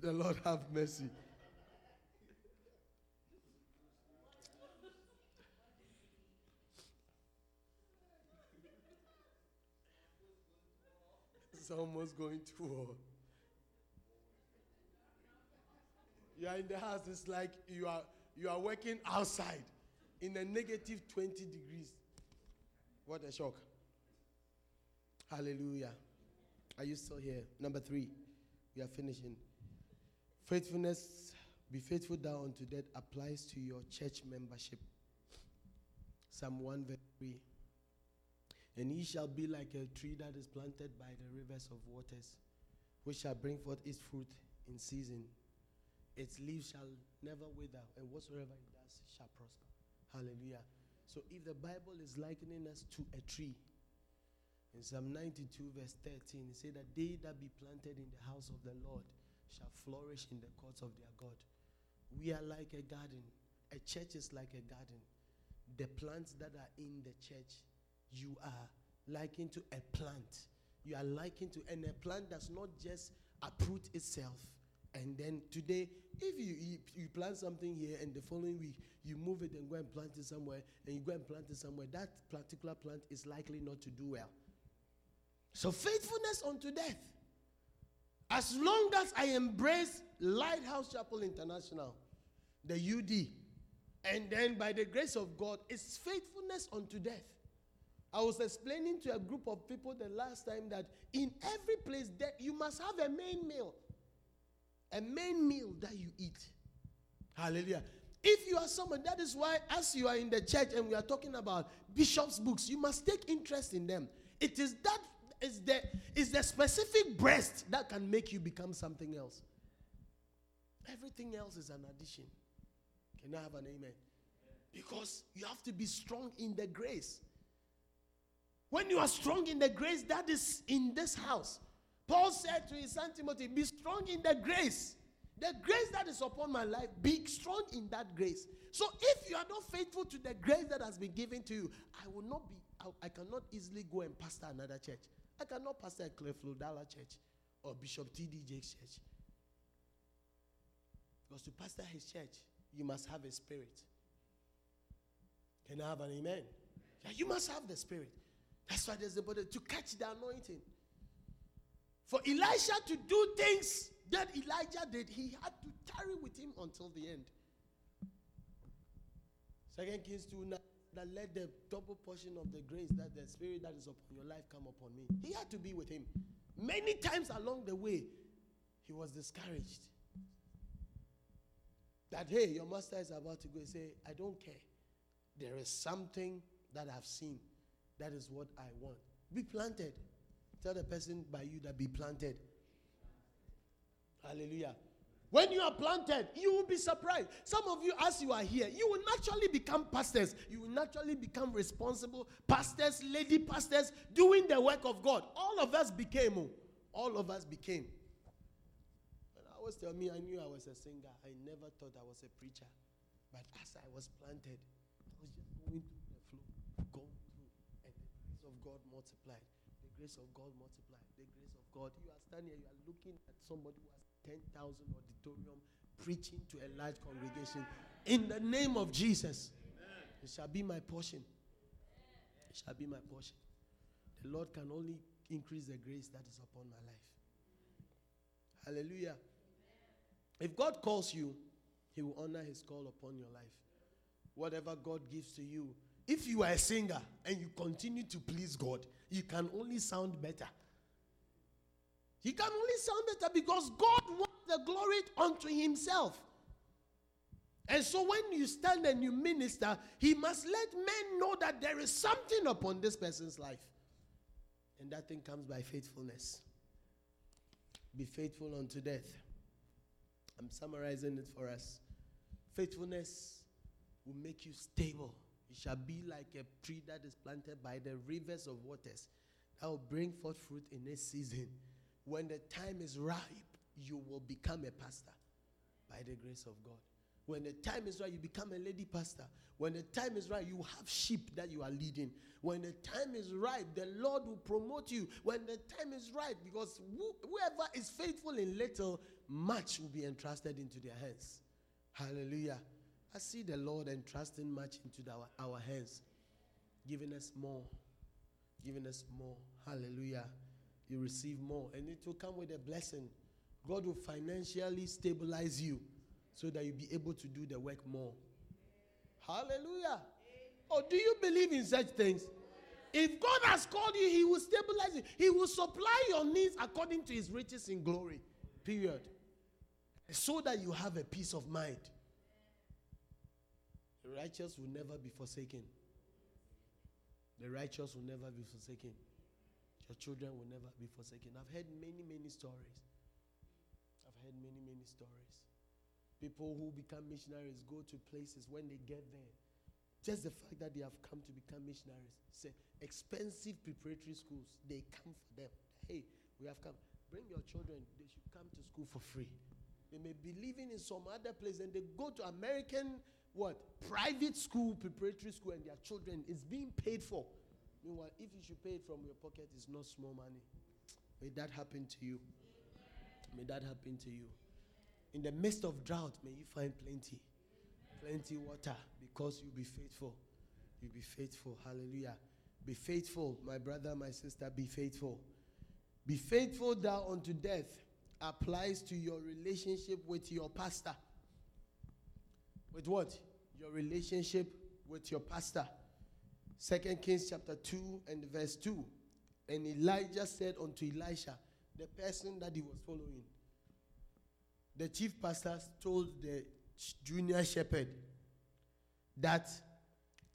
The Lord have mercy. It's almost going to war. You are in the house, it's like you are you are working outside in a negative 20 degrees. What a shock. Hallelujah. Are you still here? Number three. We are finishing. Faithfulness, be faithful down unto death, applies to your church membership. Psalm 1 verse 3. And he shall be like a tree that is planted by the rivers of waters, which shall bring forth its fruit in season. Its leaves shall never wither, and whatsoever it does shall prosper. Hallelujah. So if the Bible is likening us to a tree, in Psalm 92, verse 13, it said that they that be planted in the house of the Lord shall flourish in the courts of their God. We are like a garden. A church is like a garden. The plants that are in the church, you are likened to a plant. You are likened to, and a plant does not just uproot itself. And then today, if you, you, you plant something here and the following week you move it and go and plant it somewhere, and you go and plant it somewhere, that particular plant is likely not to do well. So faithfulness unto death. As long as I embrace Lighthouse Chapel International, the UD, and then by the grace of God, it's faithfulness unto death. I was explaining to a group of people the last time that in every place that you must have a main meal. A main meal that you eat. Hallelujah. If you are someone, that is why, as you are in the church and we are talking about bishops' books, you must take interest in them. It is that is the is the specific breast that can make you become something else. Everything else is an addition. Can I have an amen? Because you have to be strong in the grace. When you are strong in the grace that is in this house, Paul said to his son Timothy, Be strong in the grace. The grace that is upon my life, be strong in that grace. So if you are not faithful to the grace that has been given to you, I will not be, I, I cannot easily go and pastor another church. I cannot pastor a Creflo Dollar church or Bishop T.D. Jakes church. Because to pastor his church, you must have a spirit. Can I have an amen? Yeah, you must have the spirit. That's why there's the body to catch the anointing. For Elisha to do things that Elijah did, he had to tarry with him until the end. Second Kings 2 now, that let the double portion of the grace that the spirit that is upon your life come upon me. He had to be with him. Many times along the way, he was discouraged. That hey, your master is about to go. Say, I don't care. There is something that I've seen. That is what I want. Be planted. Tell the person by you that be planted. Hallelujah. When you are planted, you will be surprised. Some of you, as you are here, you will naturally become pastors. You will naturally become responsible pastors, lady pastors, doing the work of God. All of us became. oh, All of us became. I always tell me I knew I was a singer, I never thought I was a preacher. But as I was planted, I was just going through the flow, going through, and the grace of God multiplied. The grace of God multiplied. The grace of God. You are standing here, you are looking at somebody who has 10,000 auditorium preaching to a large congregation. In the name of Jesus, Amen. it shall be my portion. It shall be my portion. The Lord can only increase the grace that is upon my life. Hallelujah. If God calls you, He will honor His call upon your life. Whatever God gives to you, if you are a singer and you continue to please God, you can only sound better. You can only sound better because God wants the glory unto Himself. And so when you stand and you minister, He must let men know that there is something upon this person's life. And that thing comes by faithfulness. Be faithful unto death. I'm summarizing it for us. Faithfulness will make you stable. It shall be like a tree that is planted by the rivers of waters that will bring forth fruit in its season. When the time is ripe, you will become a pastor by the grace of God. When the time is right, you become a lady pastor. When the time is right, you have sheep that you are leading. When the time is right, the Lord will promote you. When the time is right, because whoever is faithful in little, much will be entrusted into their hands. Hallelujah. I see the Lord entrusting much into our, our hands, giving us more, giving us more. Hallelujah. You receive more, and it will come with a blessing. God will financially stabilize you so that you'll be able to do the work more. Hallelujah. Oh, do you believe in such things? If God has called you, He will stabilize you. He will supply your needs according to His riches in glory. Period. So that you have a peace of mind. The righteous will never be forsaken. The righteous will never be forsaken. Your children will never be forsaken. I've heard many, many stories. I've heard many, many stories. People who become missionaries go to places when they get there. Just the fact that they have come to become missionaries. Say, expensive preparatory schools, they come for them. Hey, we have come. Bring your children, they should come to school for free. They may be living in some other place and they go to American, what? Private school, preparatory school, and their children is being paid for. Meanwhile, if you should pay it from your pocket, it's not small money. May that happen to you. May that happen to you. In the midst of drought, may you find plenty. Plenty water because you'll be faithful. You'll be faithful. Hallelujah. Be faithful, my brother, my sister, be faithful. Be faithful thou unto death applies to your relationship with your pastor. With what? Your relationship with your pastor. Second Kings chapter 2 and verse 2. And Elijah said unto Elisha, the person that he was following, the chief pastor told the junior shepherd that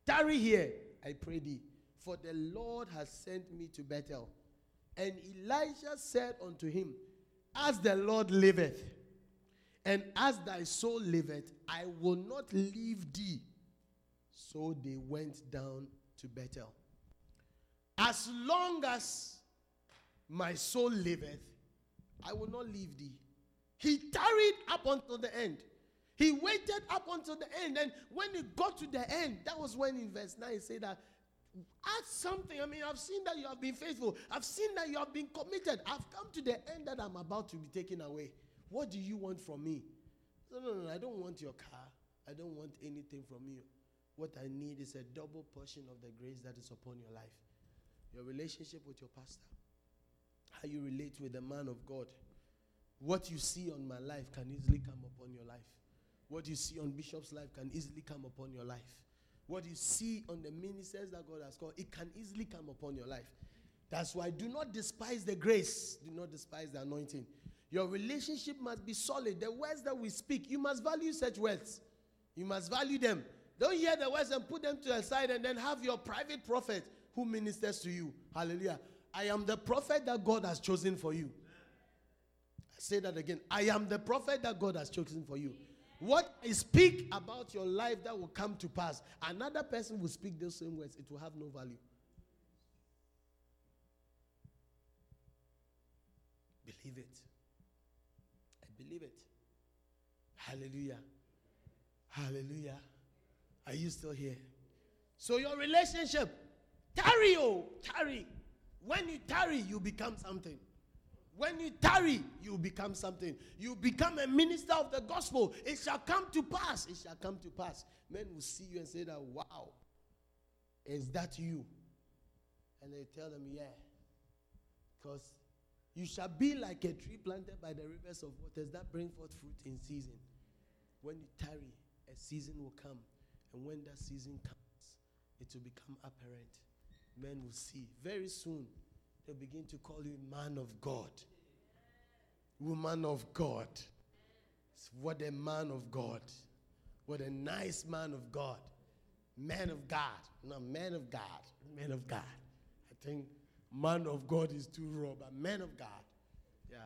tarry here, I pray thee, for the Lord has sent me to Bethel. And Elijah said unto him, As the Lord liveth, and as thy soul liveth, I will not leave thee. So they went down to Bethel. As long as my soul liveth, I will not leave thee. He tarried up until the end. He waited up until the end. And when he got to the end, that was when in verse 9 he said that, ask something. I mean, I've seen that you have been faithful. I've seen that you have been committed. I've come to the end that I'm about to be taken away. What do you want from me? No, no, no, I don't want your car. I don't want anything from you. What I need is a double portion of the grace that is upon your life. Your relationship with your pastor. How you relate with the man of God what you see on my life can easily come upon your life. What you see on Bishop's life can easily come upon your life. What you see on the ministers that God has called, it can easily come upon your life. That's why do not despise the grace, do not despise the anointing. Your relationship must be solid. The words that we speak, you must value such words. You must value them. Don't hear the words and put them to the side and then have your private prophet who ministers to you. Hallelujah. I am the prophet that God has chosen for you say that again. I am the prophet that God has chosen for you. What I speak about your life that will come to pass, another person will speak those same words, it will have no value. Believe it. I believe it. Hallelujah. Hallelujah. Are you still here? So your relationship, tarry, oh, tarry. When you tarry, you become something. When you tarry, you become something. You become a minister of the gospel. It shall come to pass. It shall come to pass. Men will see you and say that, wow, is that you? And they tell them, yeah. Because you shall be like a tree planted by the rivers of waters that bring forth fruit in season. When you tarry, a season will come. And when that season comes, it will become apparent. Men will see. Very soon, they'll begin to call you man of God, woman of God. What a man of God. What a nice man of God. Man of God. No, man of God. Man of God. I think man of God is too raw, but man of God. Yeah.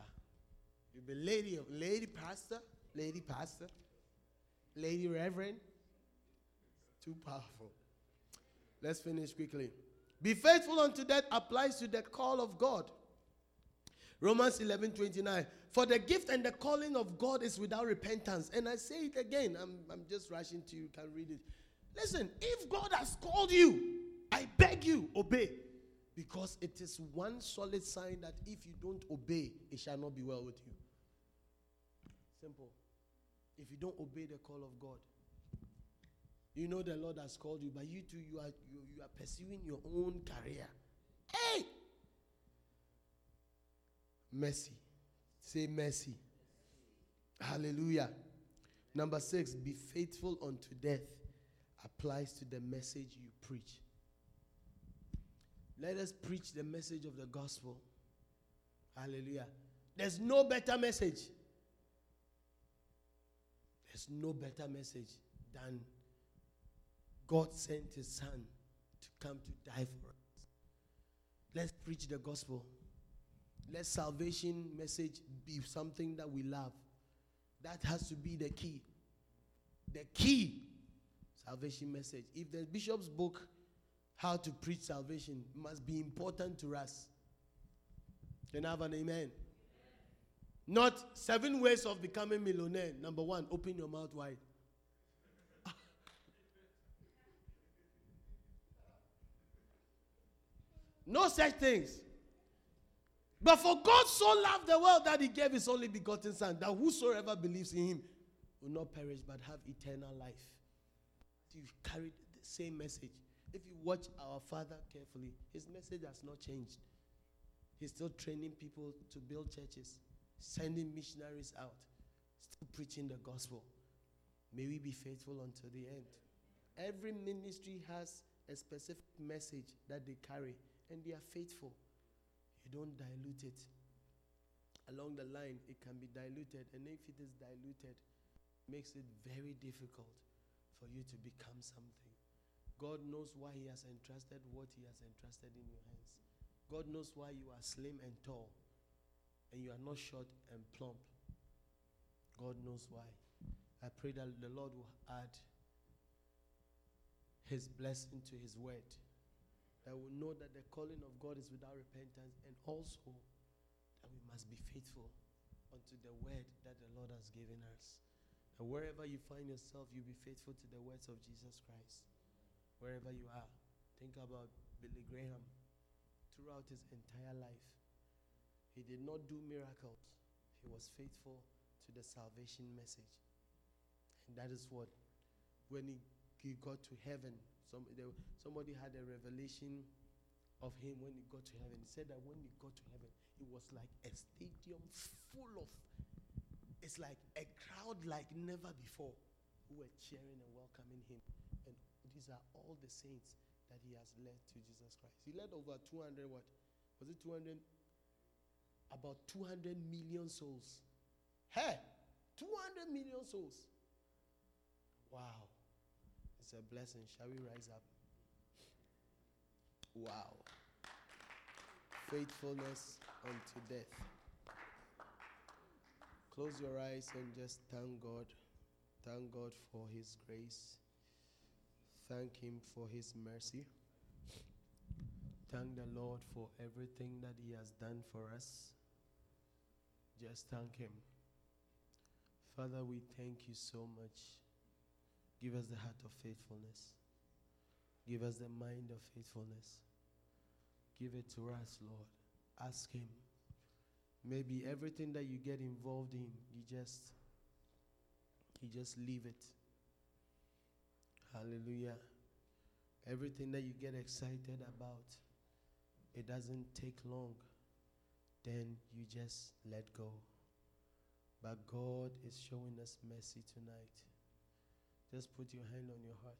You'll be lady of lady pastor, lady pastor, lady reverend. Too powerful. Let's finish quickly. Be faithful unto death applies to the call of God. Romans 11 29. For the gift and the calling of God is without repentance. And I say it again. I'm, I'm just rushing to you. You can read it. Listen, if God has called you, I beg you, obey. Because it is one solid sign that if you don't obey, it shall not be well with you. Simple. If you don't obey the call of God, you know the Lord has called you, but you too, you are, you, you are pursuing your own career. Hey! Mercy. Say mercy. Hallelujah. Number six, be faithful unto death applies to the message you preach. Let us preach the message of the gospel. Hallelujah. There's no better message. There's no better message than God sent his son to come to die for us. Let's preach the gospel. Let salvation message be something that we love. That has to be the key. The key salvation message. If the bishop's book, How to Preach Salvation, must be important to us. Can have an amen? Not seven ways of becoming millionaire. Number one, open your mouth wide. No such things. But for God so loved the world that he gave his only begotten Son, that whosoever believes in him will not perish but have eternal life. You carried the same message. If you watch our Father carefully, his message has not changed. He's still training people to build churches, sending missionaries out, still preaching the gospel. May we be faithful until the end. Every ministry has a specific message that they carry, and they are faithful. You don't dilute it. Along the line, it can be diluted, and if it is diluted, it makes it very difficult for you to become something. God knows why He has entrusted what He has entrusted in your hands. God knows why you are slim and tall, and you are not short and plump. God knows why. I pray that the Lord will add His blessing to His word. That we know that the calling of God is without repentance, and also that we must be faithful unto the word that the Lord has given us. And wherever you find yourself, you be faithful to the words of Jesus Christ. Wherever you are, think about Billy Graham. Throughout his entire life, he did not do miracles, he was faithful to the salvation message. And that is what, when he, he got to heaven, some, there, somebody had a revelation of him when he got to heaven. He said that when he got to heaven, it was like a stadium full of it's like a crowd like never before who were cheering and welcoming him. And these are all the saints that he has led to Jesus Christ. He led over 200 what? Was it 200? About 200 million souls. Hey, 200 million souls. Wow. It's a blessing. Shall we rise up? Wow. Faithfulness unto death. Close your eyes and just thank God. Thank God for His grace. Thank Him for His mercy. Thank the Lord for everything that He has done for us. Just thank Him. Father, we thank you so much Give us the heart of faithfulness. Give us the mind of faithfulness. Give it to us, Lord. Ask Him. Maybe everything that you get involved in, you just you just leave it. Hallelujah. Everything that you get excited about, it doesn't take long. Then you just let go. But God is showing us mercy tonight. Just put your hand on your heart.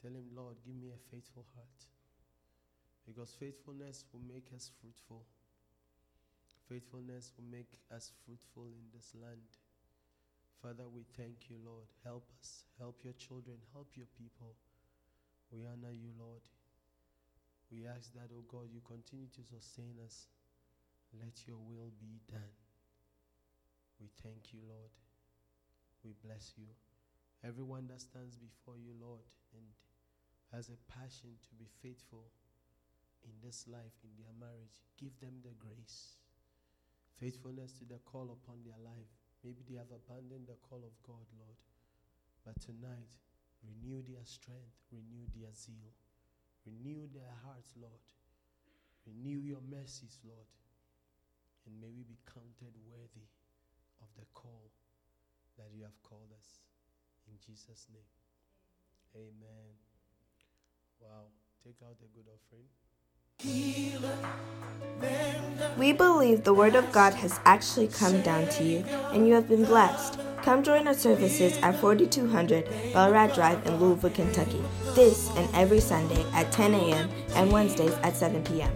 Tell Him, Lord, give me a faithful heart. Because faithfulness will make us fruitful. Faithfulness will make us fruitful in this land. Father, we thank you, Lord. Help us. Help your children. Help your people. We honor you, Lord. We ask that, oh God, you continue to sustain us. Let your will be done. We thank you, Lord. We bless you. Everyone that stands before you, Lord, and has a passion to be faithful in this life, in their marriage, give them the grace. Faithfulness to the call upon their life. Maybe they have abandoned the call of God, Lord. But tonight, renew their strength, renew their zeal, renew their hearts, Lord. Renew your mercies, Lord. And may we be counted worthy of the call that you have called us. In Jesus' name. Amen. Wow. Take out a good offering. We believe the Word of God has actually come down to you and you have been blessed. Come join our services at 4200 Belrad Drive in Louisville, Kentucky, this and every Sunday at 10 a.m. and Wednesdays at 7 p.m.